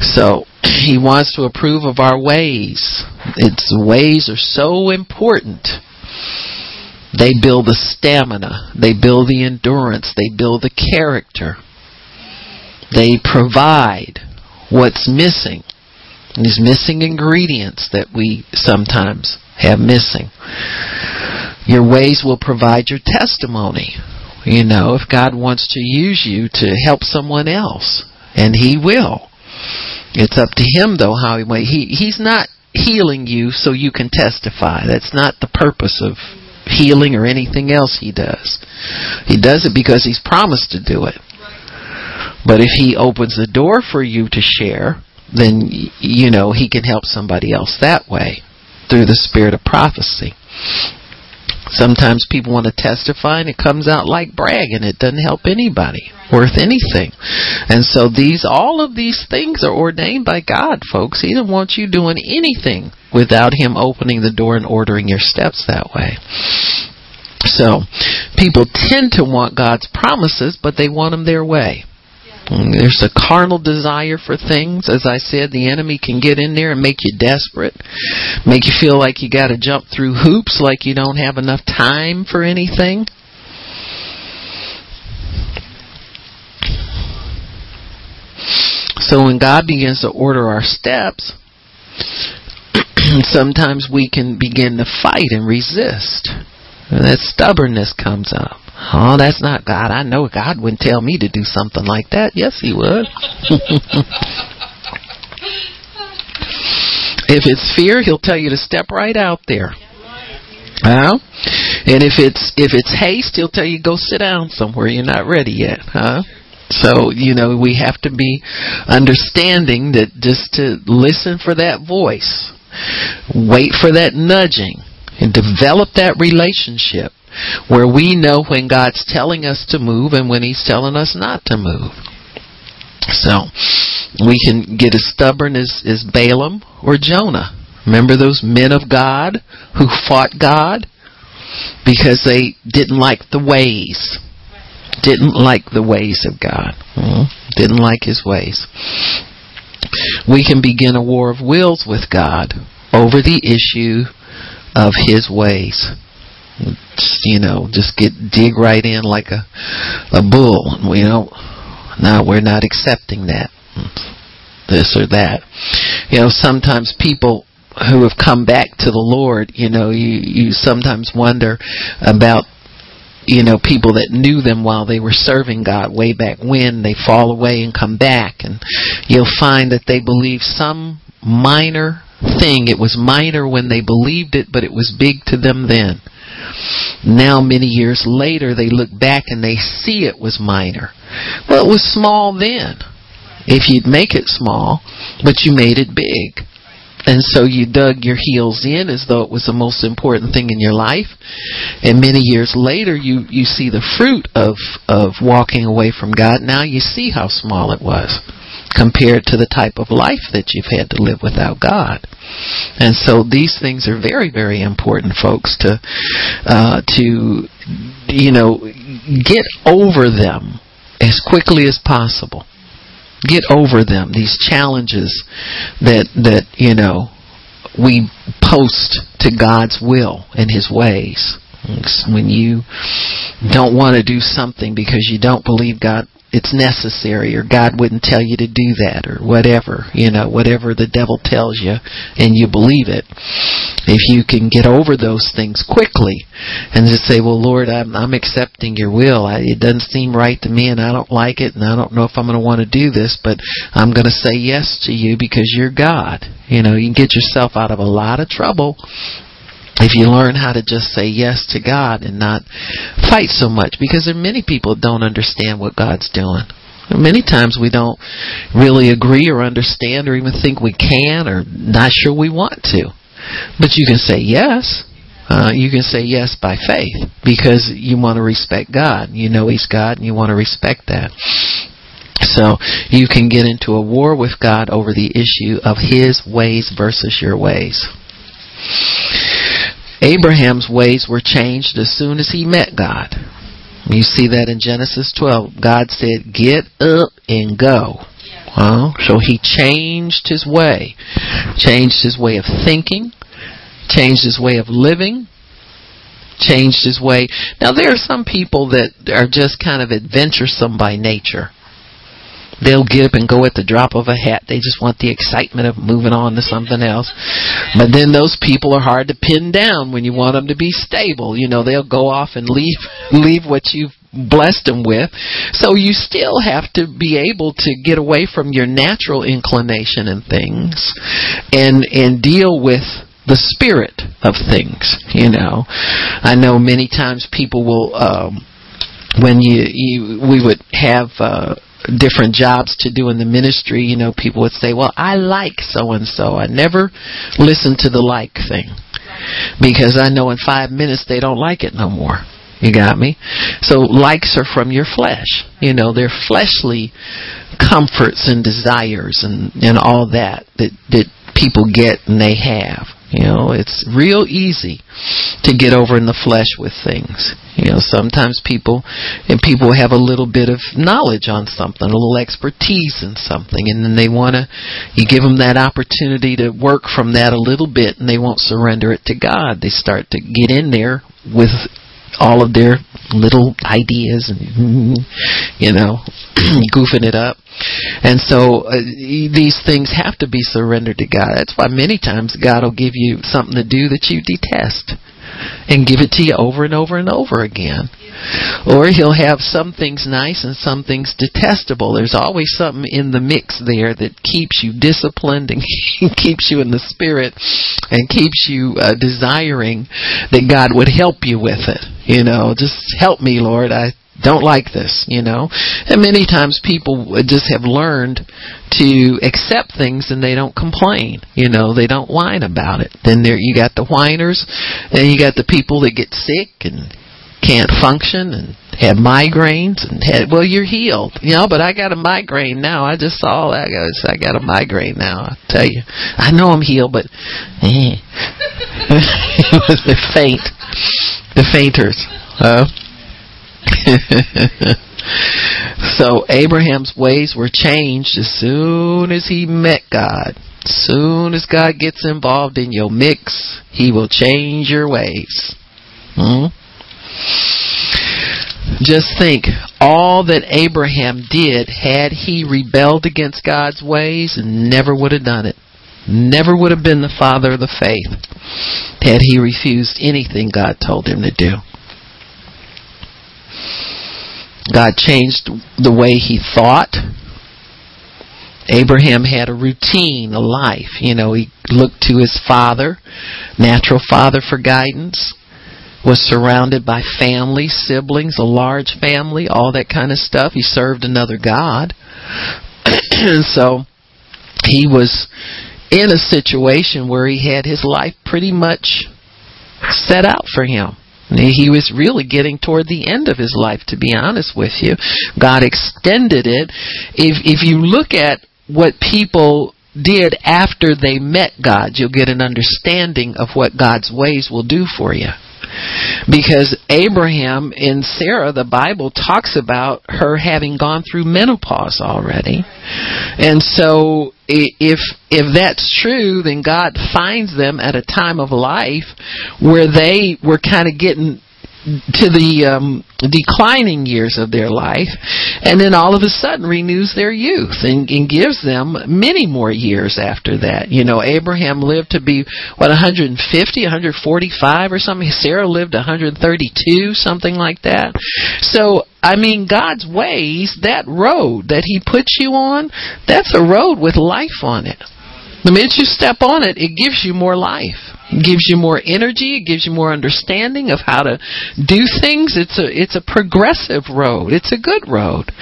So he wants to approve of our ways. Its ways are so important. They build the stamina. They build the endurance. They build the character. They provide what's missing these missing ingredients that we sometimes have missing. Your ways will provide your testimony. You know, if God wants to use you to help someone else, and He will. It's up to Him, though, how He, he He's not healing you so you can testify. That's not the purpose of healing or anything else He does. He does it because He's promised to do it. But if He opens the door for you to share, then you know he can help somebody else that way through the spirit of prophecy. Sometimes people want to testify and it comes out like bragging. It doesn't help anybody worth anything. And so these all of these things are ordained by God, folks. He doesn't want you doing anything without him opening the door and ordering your steps that way. So people tend to want God's promises, but they want them their way. There's a carnal desire for things. As I said, the enemy can get in there and make you desperate, make you feel like you got to jump through hoops, like you don't have enough time for anything. So when God begins to order our steps, <clears throat> sometimes we can begin to fight and resist. And that stubbornness comes up. Oh, that's not God. I know God wouldn't tell me to do something like that. Yes, He would. <laughs> If it's fear, he'll tell you to step right out there. Huh? And if it's if it's haste, he'll tell you go sit down somewhere. You're not ready yet, huh? So, you know, we have to be understanding that just to listen for that voice, wait for that nudging, and develop that relationship where we know when God's telling us to move and when He's telling us not to move. So, we can get as stubborn as, as Balaam or Jonah. Remember those men of God who fought God? Because they didn't like the ways didn't like the ways of God, hmm? didn't like His ways. We can begin a war of wills with God over the issue of His ways. You know, just get dig right in like a a bull. You know, no, we're not accepting that. This or that. You know, sometimes people who have come back to the Lord, you know, you you sometimes wonder about you know, people that knew them while they were serving God way back when, they fall away and come back. And you'll find that they believe some minor thing. It was minor when they believed it, but it was big to them then. Now, many years later, they look back and they see it was minor. Well, it was small then. If you'd make it small, but you made it big. And so you dug your heels in as though it was the most important thing in your life. And many years later you, you see the fruit of, of walking away from God. Now you see how small it was compared to the type of life that you've had to live without God. And so these things are very, very important, folks, to uh, to you know get over them as quickly as possible get over them these challenges that that you know we post to God's will and his ways when you don't want to do something because you don't believe God it's necessary or God wouldn't tell you to do that or whatever, you know, whatever the devil tells you and you believe it. If you can get over those things quickly and just say, well, Lord, I'm, I'm accepting your will. I, it doesn't seem right to me and I don't like it and I don't know if I'm going to want to do this, but I'm going to say yes to you because you're God. You know, you can get yourself out of a lot of trouble if you learn how to just say yes to God and not fight so much because there are many people that don't understand what God's doing. Many times we don't really agree or understand or even think we can or not sure we want to. But you can say yes. Uh, you can say yes by faith because you want to respect God. You know He's God and you want to respect that. So you can get into a war with God over the issue of His ways versus your ways. Abraham's ways were changed as soon as he met God. You see that in Genesis 12. God said, Get up and go. Well, so he changed his way, changed his way of thinking, changed his way of living, changed his way. Now, there are some people that are just kind of adventuresome by nature they'll get up and go at the drop of a hat. They just want the excitement of moving on to something else. But then those people are hard to pin down when you want them to be stable. You know, they'll go off and leave <laughs> leave what you've blessed them with. So you still have to be able to get away from your natural inclination and things and and deal with the spirit of things, you know. I know many times people will um when you, you we would have uh different jobs to do in the ministry, you know, people would say, "Well, I like so and so." I never listen to the like thing because I know in 5 minutes they don't like it no more. You got me? So likes are from your flesh. You know, they're fleshly comforts and desires and and all that that that people get and they have. You know, it's real easy to get over in the flesh with things. You know, sometimes people and people have a little bit of knowledge on something, a little expertise in something, and then they want to you give them that opportunity to work from that a little bit and they won't surrender it to God. They start to get in there with all of their little ideas and <laughs> you know <clears throat> goofing it up. And so uh, these things have to be surrendered to God. That's why many times God will give you something to do that you detest and give it to you over and over and over again. Or he'll have some things nice and some things detestable. There's always something in the mix there that keeps you disciplined and <laughs> keeps you in the spirit and keeps you uh, desiring that God would help you with it. You know, just help me, Lord. I don't like this, you know. And many times people just have learned to accept things and they don't complain, you know, they don't whine about it. Then there you got the whiners and you got the people that get sick and can't function and have migraines and had well you're healed you know but i got a migraine now i just saw that guys i got a migraine now i tell you i know i'm healed but eh. <laughs> it was the faint the fainters uh, <laughs> so Abraham's ways were changed as soon as he met God. As soon as God gets involved in your mix, he will change your ways. Hmm? Just think, all that Abraham did had he rebelled against God's ways, never would have done it. Never would have been the father of the faith had he refused anything God told him to do. God changed the way he thought. Abraham had a routine, a life. You know, he looked to his father, natural father, for guidance. Was surrounded by family, siblings, a large family, all that kind of stuff. He served another God. And <clears throat> so he was in a situation where he had his life pretty much set out for him. He was really getting toward the end of his life, to be honest with you. God extended it. If if you look at what people did after they met God, you'll get an understanding of what God's ways will do for you. Because Abraham and Sarah, the Bible talks about her having gone through menopause already. And so if if that's true, then God finds them at a time of life where they were kind of getting to the um, declining years of their life, and then all of a sudden renews their youth and, and gives them many more years after that. You know, Abraham lived to be what 150, 145 or something. Sarah lived 132, something like that. So I mean, God's ways, that road that He puts you on, that's a road with life on it. The minute you step on it, it gives you more life. Gives you more energy. It gives you more understanding of how to do things. It's a it's a progressive road. It's a good road.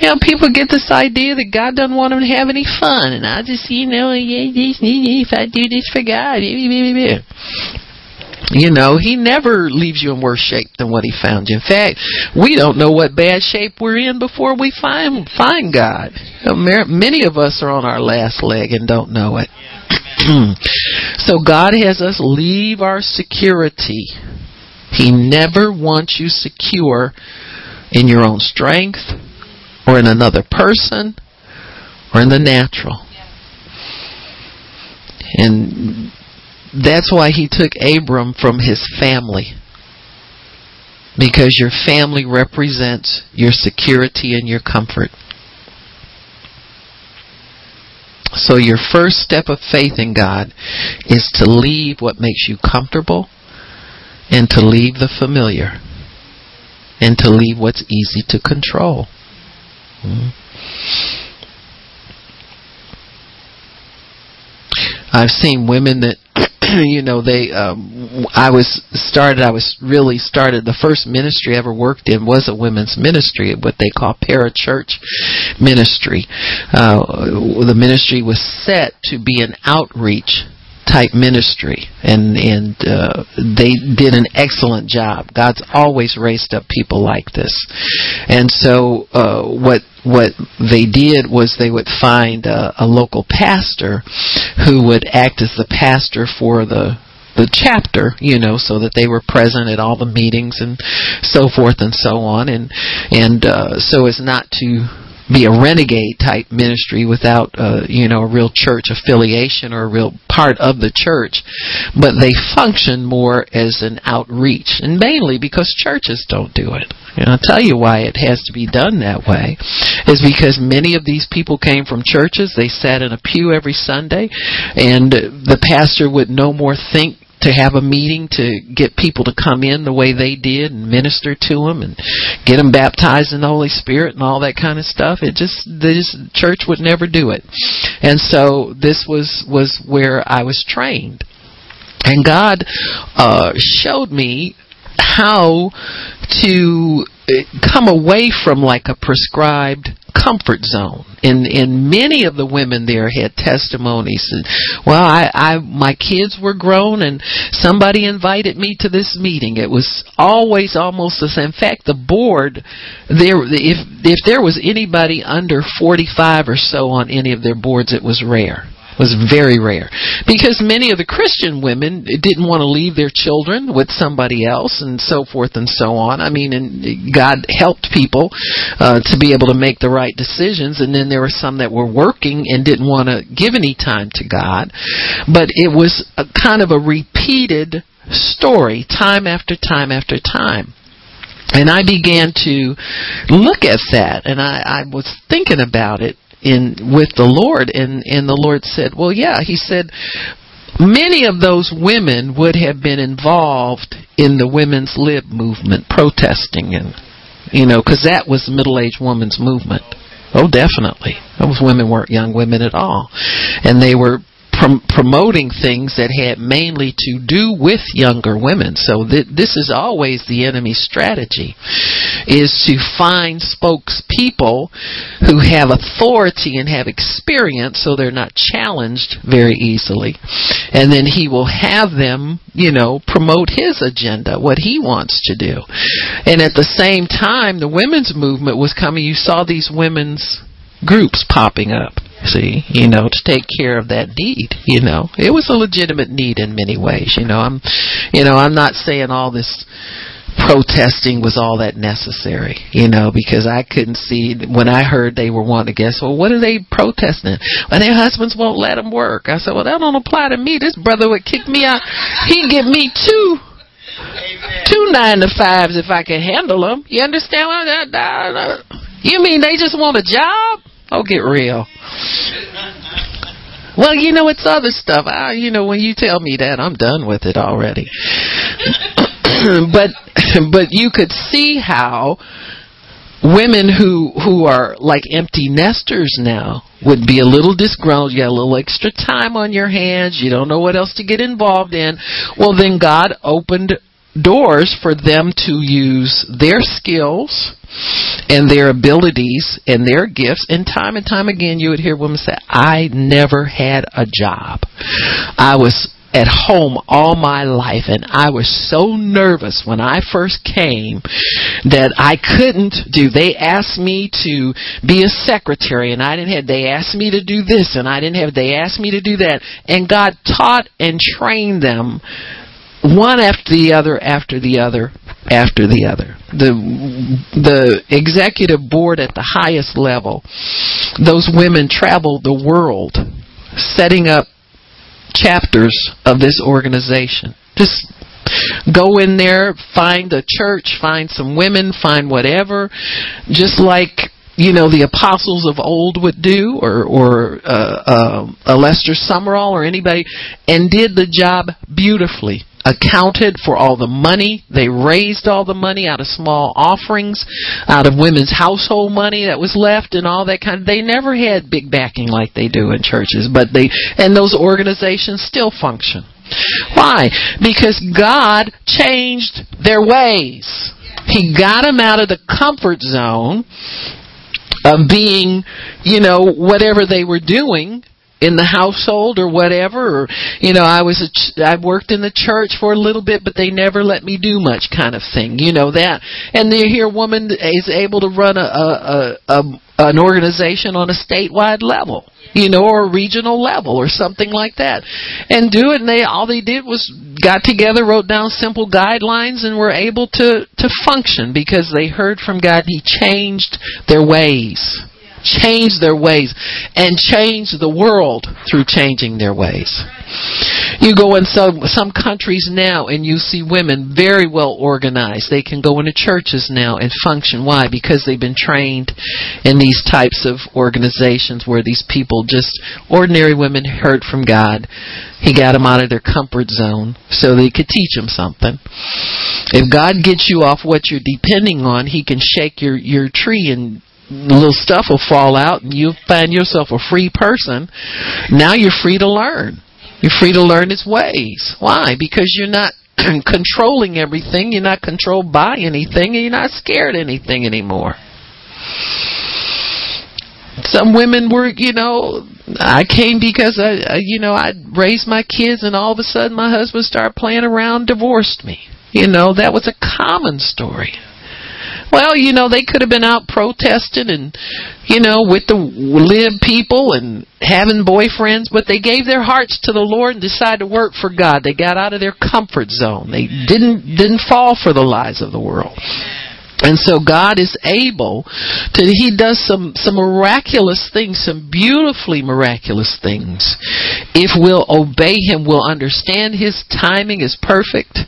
You know, people get this idea that God doesn't want them to have any fun, and I just you know if I do this for God. You know, he never leaves you in worse shape than what he found you. In fact, we don't know what bad shape we're in before we find find God. Many of us are on our last leg and don't know it. <clears throat> so God has us leave our security. He never wants you secure in your own strength or in another person or in the natural. And that's why he took Abram from his family. Because your family represents your security and your comfort. So your first step of faith in God is to leave what makes you comfortable and to leave the familiar and to leave what's easy to control. Mm-hmm. I've seen women that <clears throat> you know they um I was started I was really started the first ministry I ever worked in was a women's ministry what they call parachurch ministry. Uh the ministry was set to be an outreach type ministry. And and uh, they did an excellent job. God's always raised up people like this. And so uh, what what they did was they would find a, a local pastor who would act as the pastor for the the chapter, you know, so that they were present at all the meetings and so forth and so on, and and uh, so as not to be a renegade type ministry without uh, you know a real church affiliation or a real part of the church but they function more as an outreach and mainly because churches don't do it. And I'll tell you why it has to be done that way is because many of these people came from churches. They sat in a pew every Sunday and the pastor would no more think to have a meeting to get people to come in the way they did and minister to them and get them baptized in the Holy Spirit and all that kind of stuff. It just this church would never do it, and so this was was where I was trained, and God uh, showed me how to uh, come away from like a prescribed comfort zone. And and many of the women there had testimonies. And, well, I, I my kids were grown, and somebody invited me to this meeting. It was always almost the same. In fact, the board there, if if there was anybody under forty five or so on any of their boards, it was rare was very rare because many of the Christian women didn't want to leave their children with somebody else and so forth and so on. I mean, and God helped people uh, to be able to make the right decisions, and then there were some that were working and didn't want to give any time to God. But it was a kind of a repeated story, time after time after time. And I began to look at that, and I, I was thinking about it in with the Lord and and the Lord said, "Well, yeah." He said, "Many of those women would have been involved in the women's lib movement protesting and you know, cuz that was the middle-aged woman's movement." Oh, definitely. Those women weren't young women at all. And they were prom- promoting things that had mainly to do with younger women. So th- this is always the enemy's strategy is to find spokespeople who have authority and have experience so they're not challenged very easily. And then he will have them, you know, promote his agenda, what he wants to do. And at the same time, the women's movement was coming. You saw these women's groups popping up see you know to take care of that need you know it was a legitimate need in many ways you know i'm you know i'm not saying all this protesting was all that necessary, you know, because I couldn't see when I heard they were wanting to guess, well, what are they protesting? Well, their husbands won't let them work. I said, well, that don't apply to me. This brother would kick me out. He'd give me two. Two nine to fives if I could handle them. You understand? You mean they just want a job? Oh, get real. Well, you know, it's other stuff. I, you know, when you tell me that, I'm done with it already. <coughs> but, <coughs> but you could see how women who who are like empty nesters now would be a little disgruntled. You got a little extra time on your hands. You don't know what else to get involved in. Well, then God opened doors for them to use their skills and their abilities and their gifts. And time and time again, you would hear women say, I never had a job. I was at home all my life and I was so nervous when I first came that I couldn't do they asked me to be a secretary and I didn't have they asked me to do this and I didn't have they asked me to do that and God taught and trained them one after the other after the other after the other. The the executive board at the highest level those women traveled the world setting up chapters of this organization. Just go in there find a church find some women find whatever just like you know the apostles of old would do or or uh, uh, a Lester Sumrall or anybody and did the job beautifully accounted for all the money. They raised all the money out of small offerings, out of women's household money that was left and all that kind of they never had big backing like they do in churches, but they and those organizations still function. Why? Because God changed their ways. He got them out of the comfort zone of being, you know, whatever they were doing in the household or whatever or you know I was a ch- I worked in the church for a little bit but they never let me do much kind of thing you know that. And then here a woman is able to run a, a, a, a an organization on a statewide level you know or a regional level or something like that and do it and they all they did was got together wrote down simple guidelines and were able to to function because they heard from God. He changed their ways change their ways and change the world through changing their ways. You go in some some countries now and you see women very well organized. They can go into churches now and function. Why? Because they've been trained in these types of organizations where these people just ordinary women heard from God. He got them out of their comfort zone so they could teach them something. If God gets you off what you're depending on, he can shake your your tree and little stuff will fall out and you'll find yourself a free person. Now you're free to learn. You're free to learn his ways. Why? Because you're not <clears throat> controlling everything. You're not controlled by anything. And you're not scared of anything anymore. Some women were, you know, I came because I, you know, I raised my kids and all of a sudden my husband started playing around, divorced me. You know, that was a common story. Well, you know, they could have been out protesting and, you know, with the lib people and having boyfriends, but they gave their hearts to the Lord and decided to work for God. They got out of their comfort zone. They didn't didn't fall for the lies of the world. And so God is able to, He does some, some miraculous things, some beautifully miraculous things. If we'll obey Him, we'll understand His timing is perfect,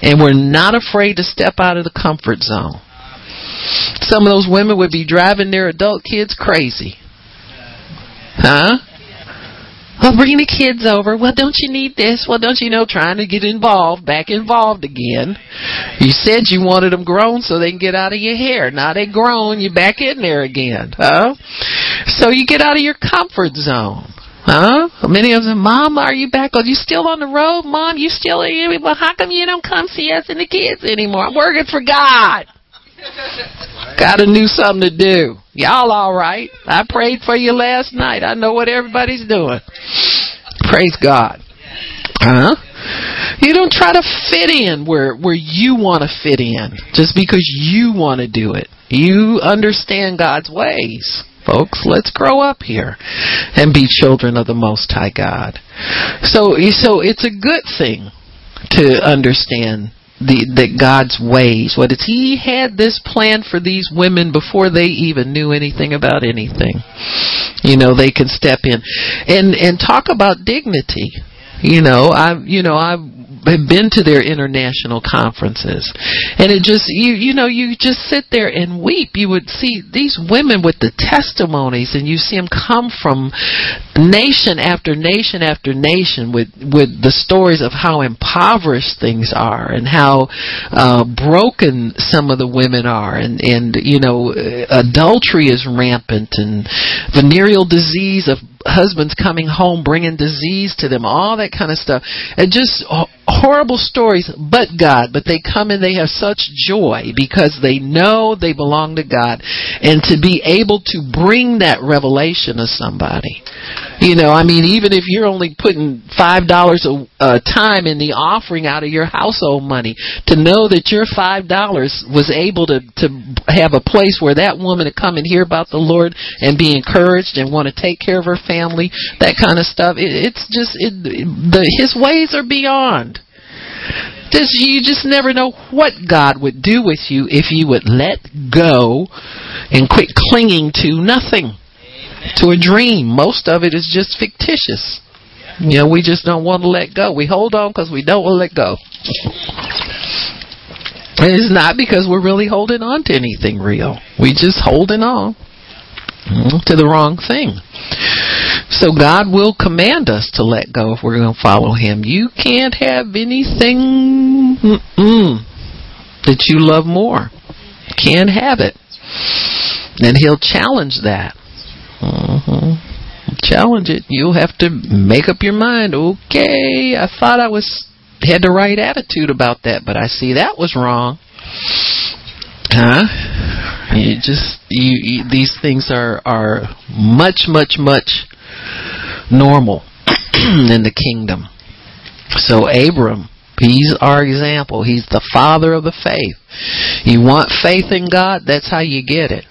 and we're not afraid to step out of the comfort zone. Some of those women would be driving their adult kids crazy. Huh? Well, bring the kids over. Well, don't you need this? Well, don't you know, trying to get involved, back involved again. You said you wanted them grown so they can get out of your hair. Now they grown, you back in there again. Huh? So you get out of your comfort zone. Huh? Many of them, Mom, are you back? Are you still on the road? Mom, you still here? Well, how come you don't come see us and the kids anymore? I'm working for God. Gotta do something to do. Y'all alright. I prayed for you last night. I know what everybody's doing. Praise God. Huh? You don't try to fit in where where you want to fit in just because you want to do it. You understand God's ways. Folks, let's grow up here and be children of the most high God. So so it's a good thing to understand the that God's ways. What He had this plan for these women before they even knew anything about anything. You know, they can step in and and talk about dignity. You know, I you know I have been to their international conferences. And it just you you know you just sit there and weep. You would see these women with the testimonies and you see them come from nation after nation after nation with with the stories of how impoverished things are and how uh broken some of the women are. And and you know adultery is rampant and venereal disease of husbands coming home bringing disease to them, all that kind of stuff. And just oh, horrible stories, but God. But they come and they have such joy because they know they belong to God. And to be able to bring that revelation to somebody. You know, I mean, even if you're only putting five dollars a time in the offering out of your household money, to know that your five dollars was able to to have a place where that woman to come and hear about the Lord and be encouraged and want to take care of her family, that kind of stuff. It, it's just it, the His ways are beyond. Just, you just never know what God would do with you if you would let go and quit clinging to nothing to a dream. Most of it is just fictitious. You know, we just don't want to let go. We hold on because we don't want to let go. And it's not because we're really holding on to anything real. We just holding on to the wrong thing. So God will command us to let go if we're going to follow Him. You can't have anything that you love more. Can't have it. And He'll challenge that. Mm-hmm. Challenge it. You'll have to make up your mind. Okay, I thought I was had the right attitude about that, but I see that was wrong. Huh? You just you, you these things are are much much much normal <clears throat> in the kingdom. So Abram, he's our example. He's the father of the faith. You want faith in God, that's how you get it.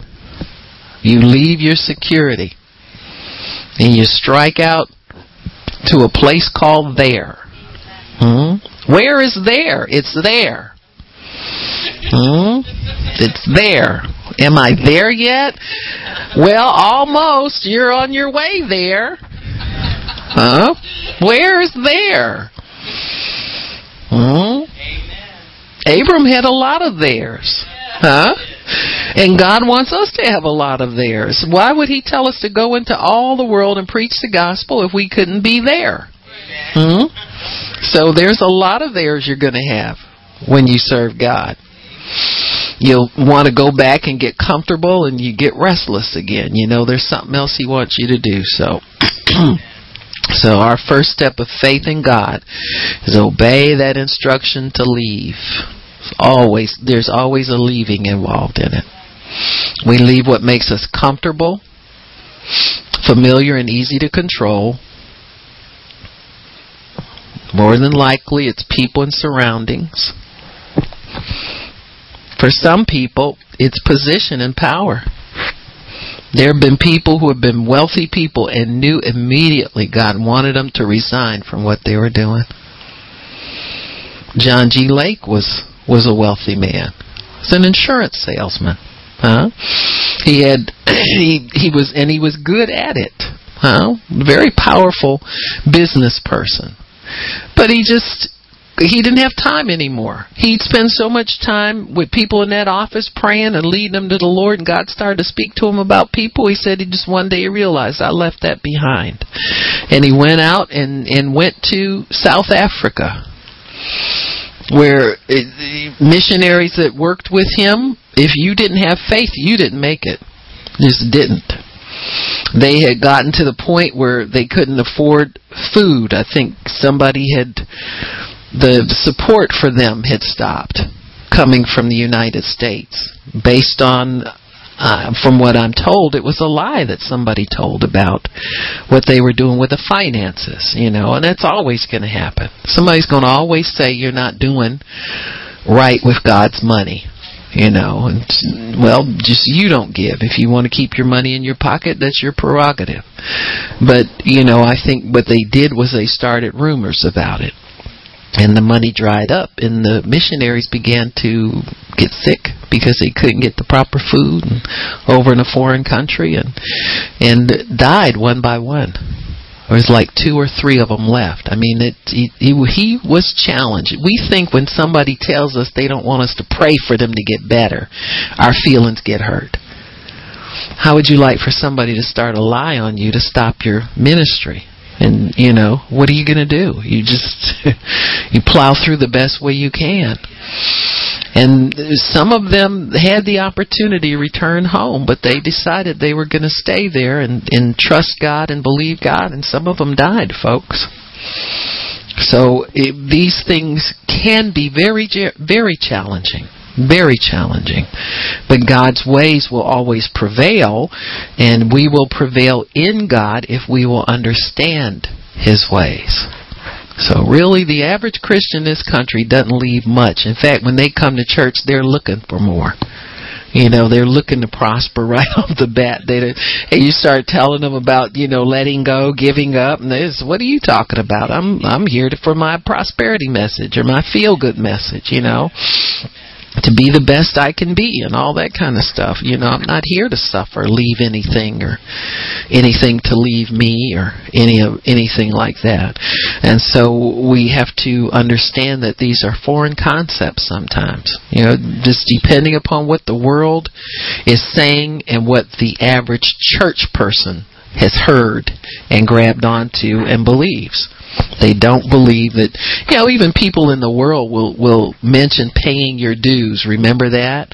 You leave your security and you strike out to a place called there. Hmm? Where is there? It's there. Hmm? It's there. Am I there yet? Well, almost. You're on your way there. Huh? Where's there? Hmm? Abram had a lot of theirs. Huh? And God wants us to have a lot of theirs. Why would He tell us to go into all the world and preach the gospel if we couldn't be there? Hmm? So there's a lot of theirs you're going to have when you serve God. You'll want to go back and get comfortable and you get restless again. You know, there's something else He wants you to do. So. <clears throat> So our first step of faith in God is obey that instruction to leave. Always, there's always a leaving involved in it. We leave what makes us comfortable, familiar, and easy to control. More than likely, it's people and surroundings. For some people, it's position and power. There have been people who have been wealthy people and knew immediately God wanted them to resign from what they were doing. John G. Lake was was a wealthy man. He's an insurance salesman. Huh? He had <clears throat> he he was and he was good at it. Huh? Very powerful business person. But he just he didn't have time anymore. He'd spend so much time with people in that office praying and leading them to the Lord, and God started to speak to him about people. He said he just one day realized I left that behind, and he went out and and went to South Africa, where it, missionaries that worked with him. If you didn't have faith, you didn't make it. Just didn't they had gotten to the point where they couldn't afford food. I think somebody had the support for them had stopped coming from the United States based on uh, from what I'm told, it was a lie that somebody told about what they were doing with the finances, you know, and that's always going to happen. Somebody's going to always say you're not doing right with God's money, you know, and well, just you don't give. If you want to keep your money in your pocket, that's your prerogative. But, you know, I think what they did was they started rumors about it and the money dried up and the missionaries began to get sick because they couldn't get the proper food and over in a foreign country and and died one by one. There was like two or three of them left. I mean it he, he he was challenged. We think when somebody tells us they don't want us to pray for them to get better our feelings get hurt. How would you like for somebody to start a lie on you to stop your ministry and you know what are you going to do? You just <laughs> you plow through the best way you can. And some of them had the opportunity to return home but they decided they were going to stay there and and trust God and believe God and some of them died folks. So it, these things can be very very challenging very challenging. But God's ways will always prevail, and we will prevail in God if we will understand His ways. So really, the average Christian in this country doesn't leave much. In fact, when they come to church, they're looking for more. You know, they're looking to prosper <laughs> right off the bat. They, and you start telling them about, you know, letting go, giving up, and this, what are you talking about? I'm, I'm here to, for my prosperity message or my feel good message, you know to be the best I can be and all that kind of stuff. You know, I'm not here to suffer, leave anything or anything to leave me or any of anything like that. And so we have to understand that these are foreign concepts sometimes. You know, just depending upon what the world is saying and what the average church person has heard and grabbed onto and believes. They don't believe that, you know, even people in the world will, will mention paying your dues. Remember that?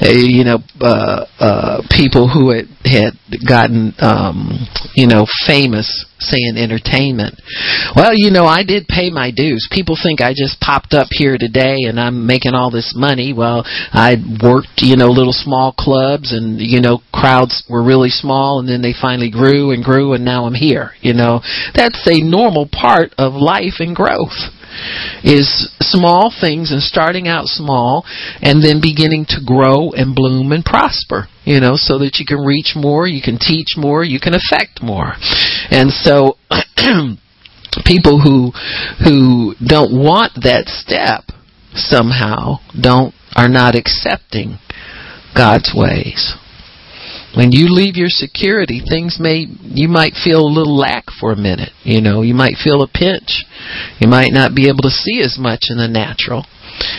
Uh, you know, uh, uh, people who had, had gotten, um, you know, famous saying entertainment. Well, you know, I did pay my dues. People think I just popped up here today and I'm making all this money. Well, I worked, you know, little small clubs and, you know, crowds were really small and then they finally grew and grew and now I'm here. You know, that's a normal part of life and growth is small things and starting out small and then beginning to grow and bloom and prosper you know so that you can reach more you can teach more you can affect more. And so <clears throat> people who who don't want that step somehow don't are not accepting God's ways When you leave your security, things may, you might feel a little lack for a minute. You know, you might feel a pinch. You might not be able to see as much in the natural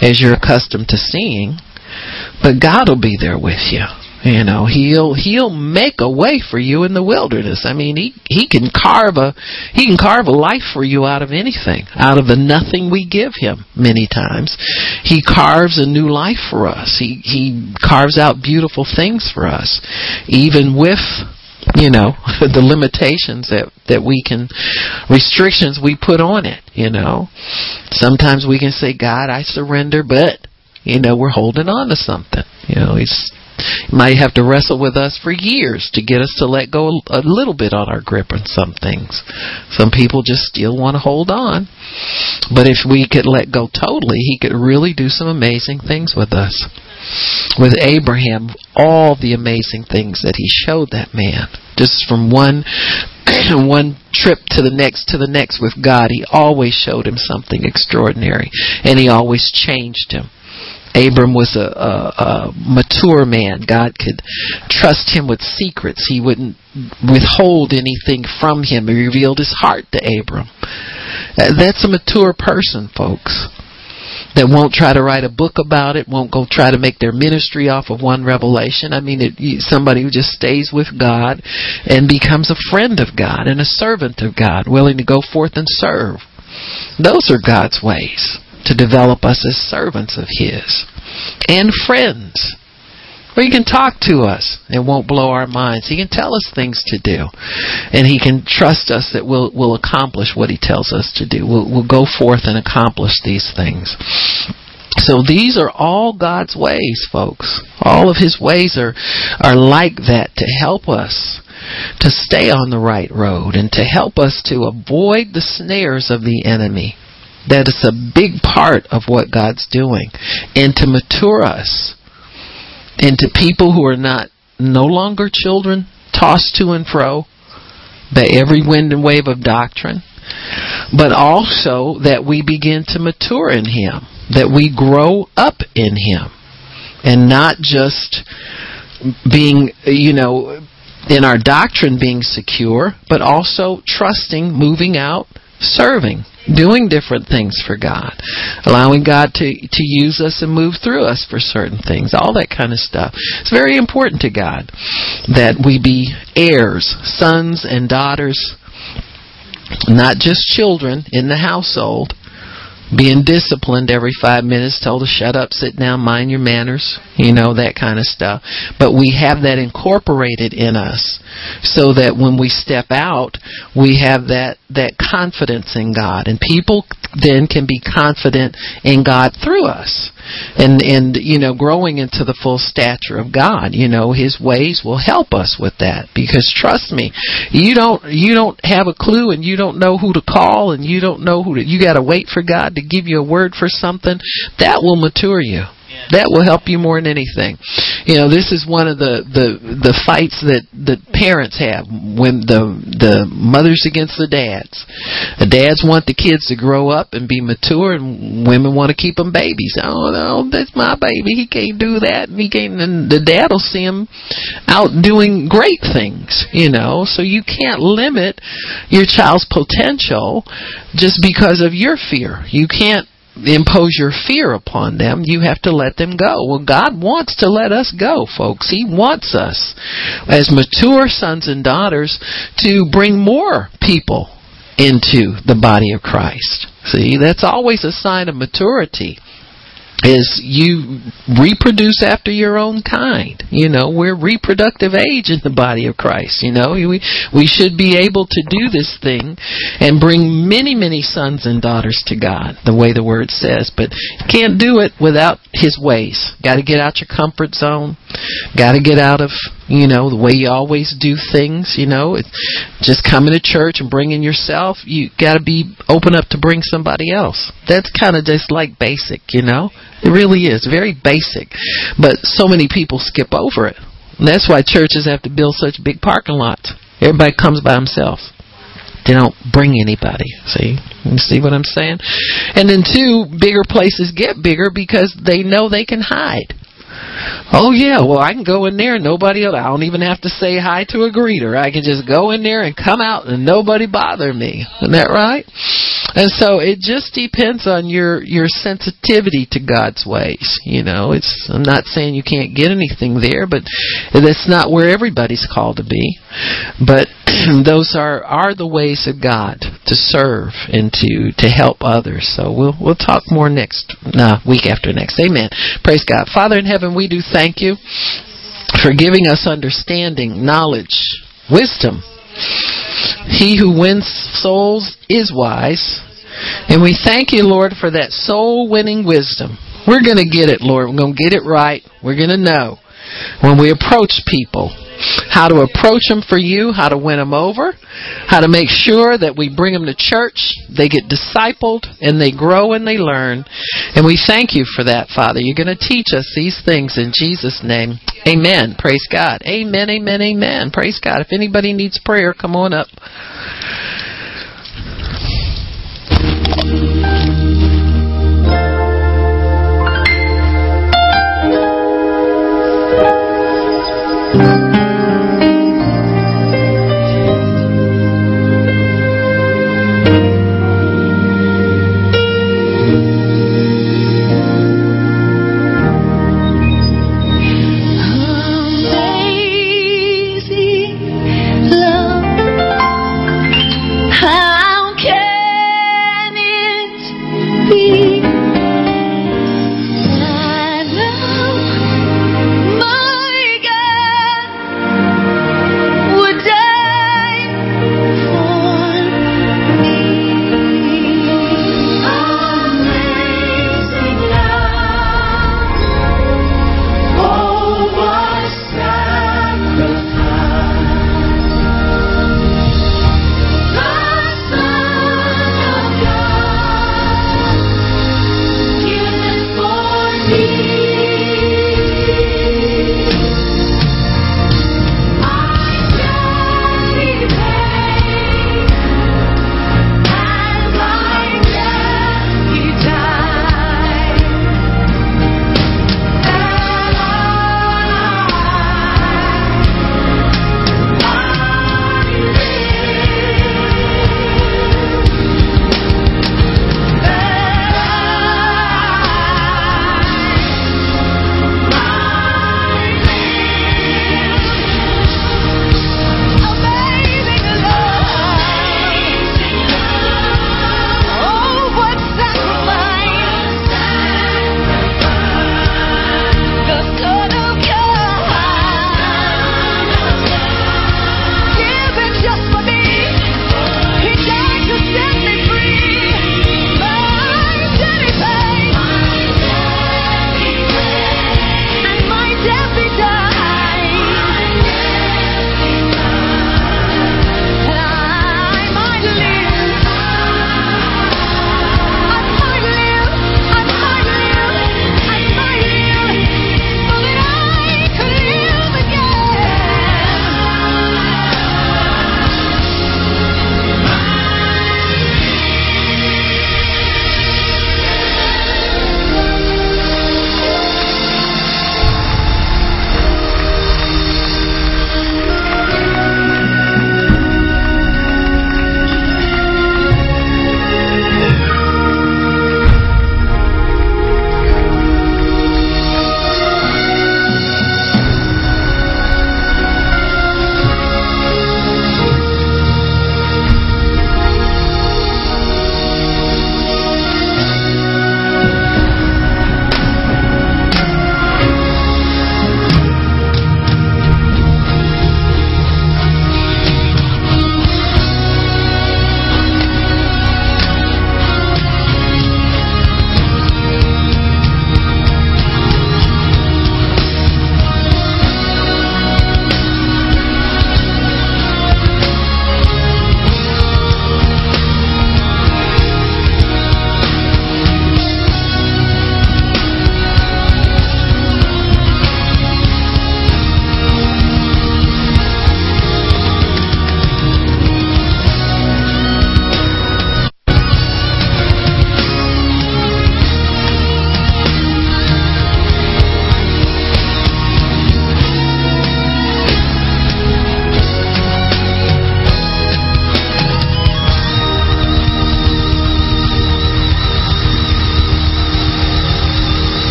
as you're accustomed to seeing. But God will be there with you. You know, he'll he'll make a way for you in the wilderness. I mean, he he can carve a he can carve a life for you out of anything, out of the nothing we give him. Many times, he carves a new life for us. He he carves out beautiful things for us, even with you know <laughs> the limitations that that we can restrictions we put on it you know sometimes we can say god i surrender but you know we're holding on to something you know he's might have to wrestle with us for years to get us to let go a little bit on our grip on some things. Some people just still want to hold on. But if we could let go totally, he could really do some amazing things with us. With Abraham, all the amazing things that he showed that man. Just from one <clears throat> one trip to the next to the next with God, he always showed him something extraordinary. And he always changed him. Abram was a, a, a mature man. God could trust him with secrets. He wouldn't withhold anything from him. He revealed his heart to Abram. Uh, that's a mature person, folks that won't try to write a book about it, won't go try to make their ministry off of one revelation. I mean, it, somebody who just stays with God and becomes a friend of God and a servant of God, willing to go forth and serve. Those are God's ways to develop us as servants of His and friends. Where He can talk to us and won't blow our minds. He can tell us things to do. And He can trust us that we'll, we'll accomplish what He tells us to do. We'll, we'll go forth and accomplish these things. So these are all God's ways, folks. All of His ways are, are like that to help us to stay on the right road and to help us to avoid the snares of the enemy. That is a big part of what God's doing. And to mature us into people who are not no longer children tossed to and fro by every wind and wave of doctrine, but also that we begin to mature in Him, that we grow up in Him, and not just being, you know, in our doctrine being secure, but also trusting, moving out, serving doing different things for God, allowing God to to use us and move through us for certain things, all that kind of stuff. It's very important to God that we be heirs, sons and daughters, not just children in the household, being disciplined every five minutes, told to shut up, sit down, mind your manners, you know, that kind of stuff. But we have that incorporated in us so that when we step out, we have that, that confidence in God. And people then can be confident in God through us and and you know growing into the full stature of God you know his ways will help us with that because trust me you don't you don't have a clue and you don't know who to call and you don't know who to you got to wait for God to give you a word for something that will mature you that will help you more than anything. You know, this is one of the the the fights that the parents have when the the mothers against the dads. The dads want the kids to grow up and be mature, and women want to keep them babies. Oh no, that's my baby. He can't do that. He can't. And the dad will see him out doing great things. You know, so you can't limit your child's potential just because of your fear. You can't impose your fear upon them, you have to let them go. Well, God wants to let us go, folks. He wants us, as mature sons and daughters, to bring more people into the body of Christ. See, that's always a sign of maturity is you reproduce after your own kind. You know, we're reproductive age in the body of Christ. You know, we we should be able to do this thing and bring many many sons and daughters to God, the way the word says. But can't do it without His ways. Got to get out your comfort zone. Got to get out of you know the way you always do things. You know, it's just coming to church and bringing yourself. You got to be open up to bring somebody else. That's kind of just like basic. You know. It really is very basic, but so many people skip over it. And that's why churches have to build such big parking lots. Everybody comes by themselves. They don't bring anybody. See, you see what I'm saying? And then two, bigger places get bigger because they know they can hide. Oh yeah, well I can go in there and nobody. I don't even have to say hi to a greeter. I can just go in there and come out and nobody bother me. Isn't that right? And so it just depends on your your sensitivity to God's ways. You know, it's I'm not saying you can't get anything there, but that's not where everybody's called to be. But <clears throat> those are are the ways of God to serve and to to help others. So we'll we'll talk more next week after next. Amen. Praise God. Father in heaven, we do thank you for giving us understanding, knowledge, wisdom. He who wins souls is wise. And we thank you, Lord, for that soul winning wisdom. We're going to get it, Lord. We're going to get it right. We're going to know when we approach people how to approach them for you, how to win them over, how to make sure that we bring them to church, they get discipled, and they grow and they learn. And we thank you for that, Father. You're going to teach us these things in Jesus' name. Amen. Praise God. Amen, amen, amen. Praise God. If anybody needs prayer, come on up. thank you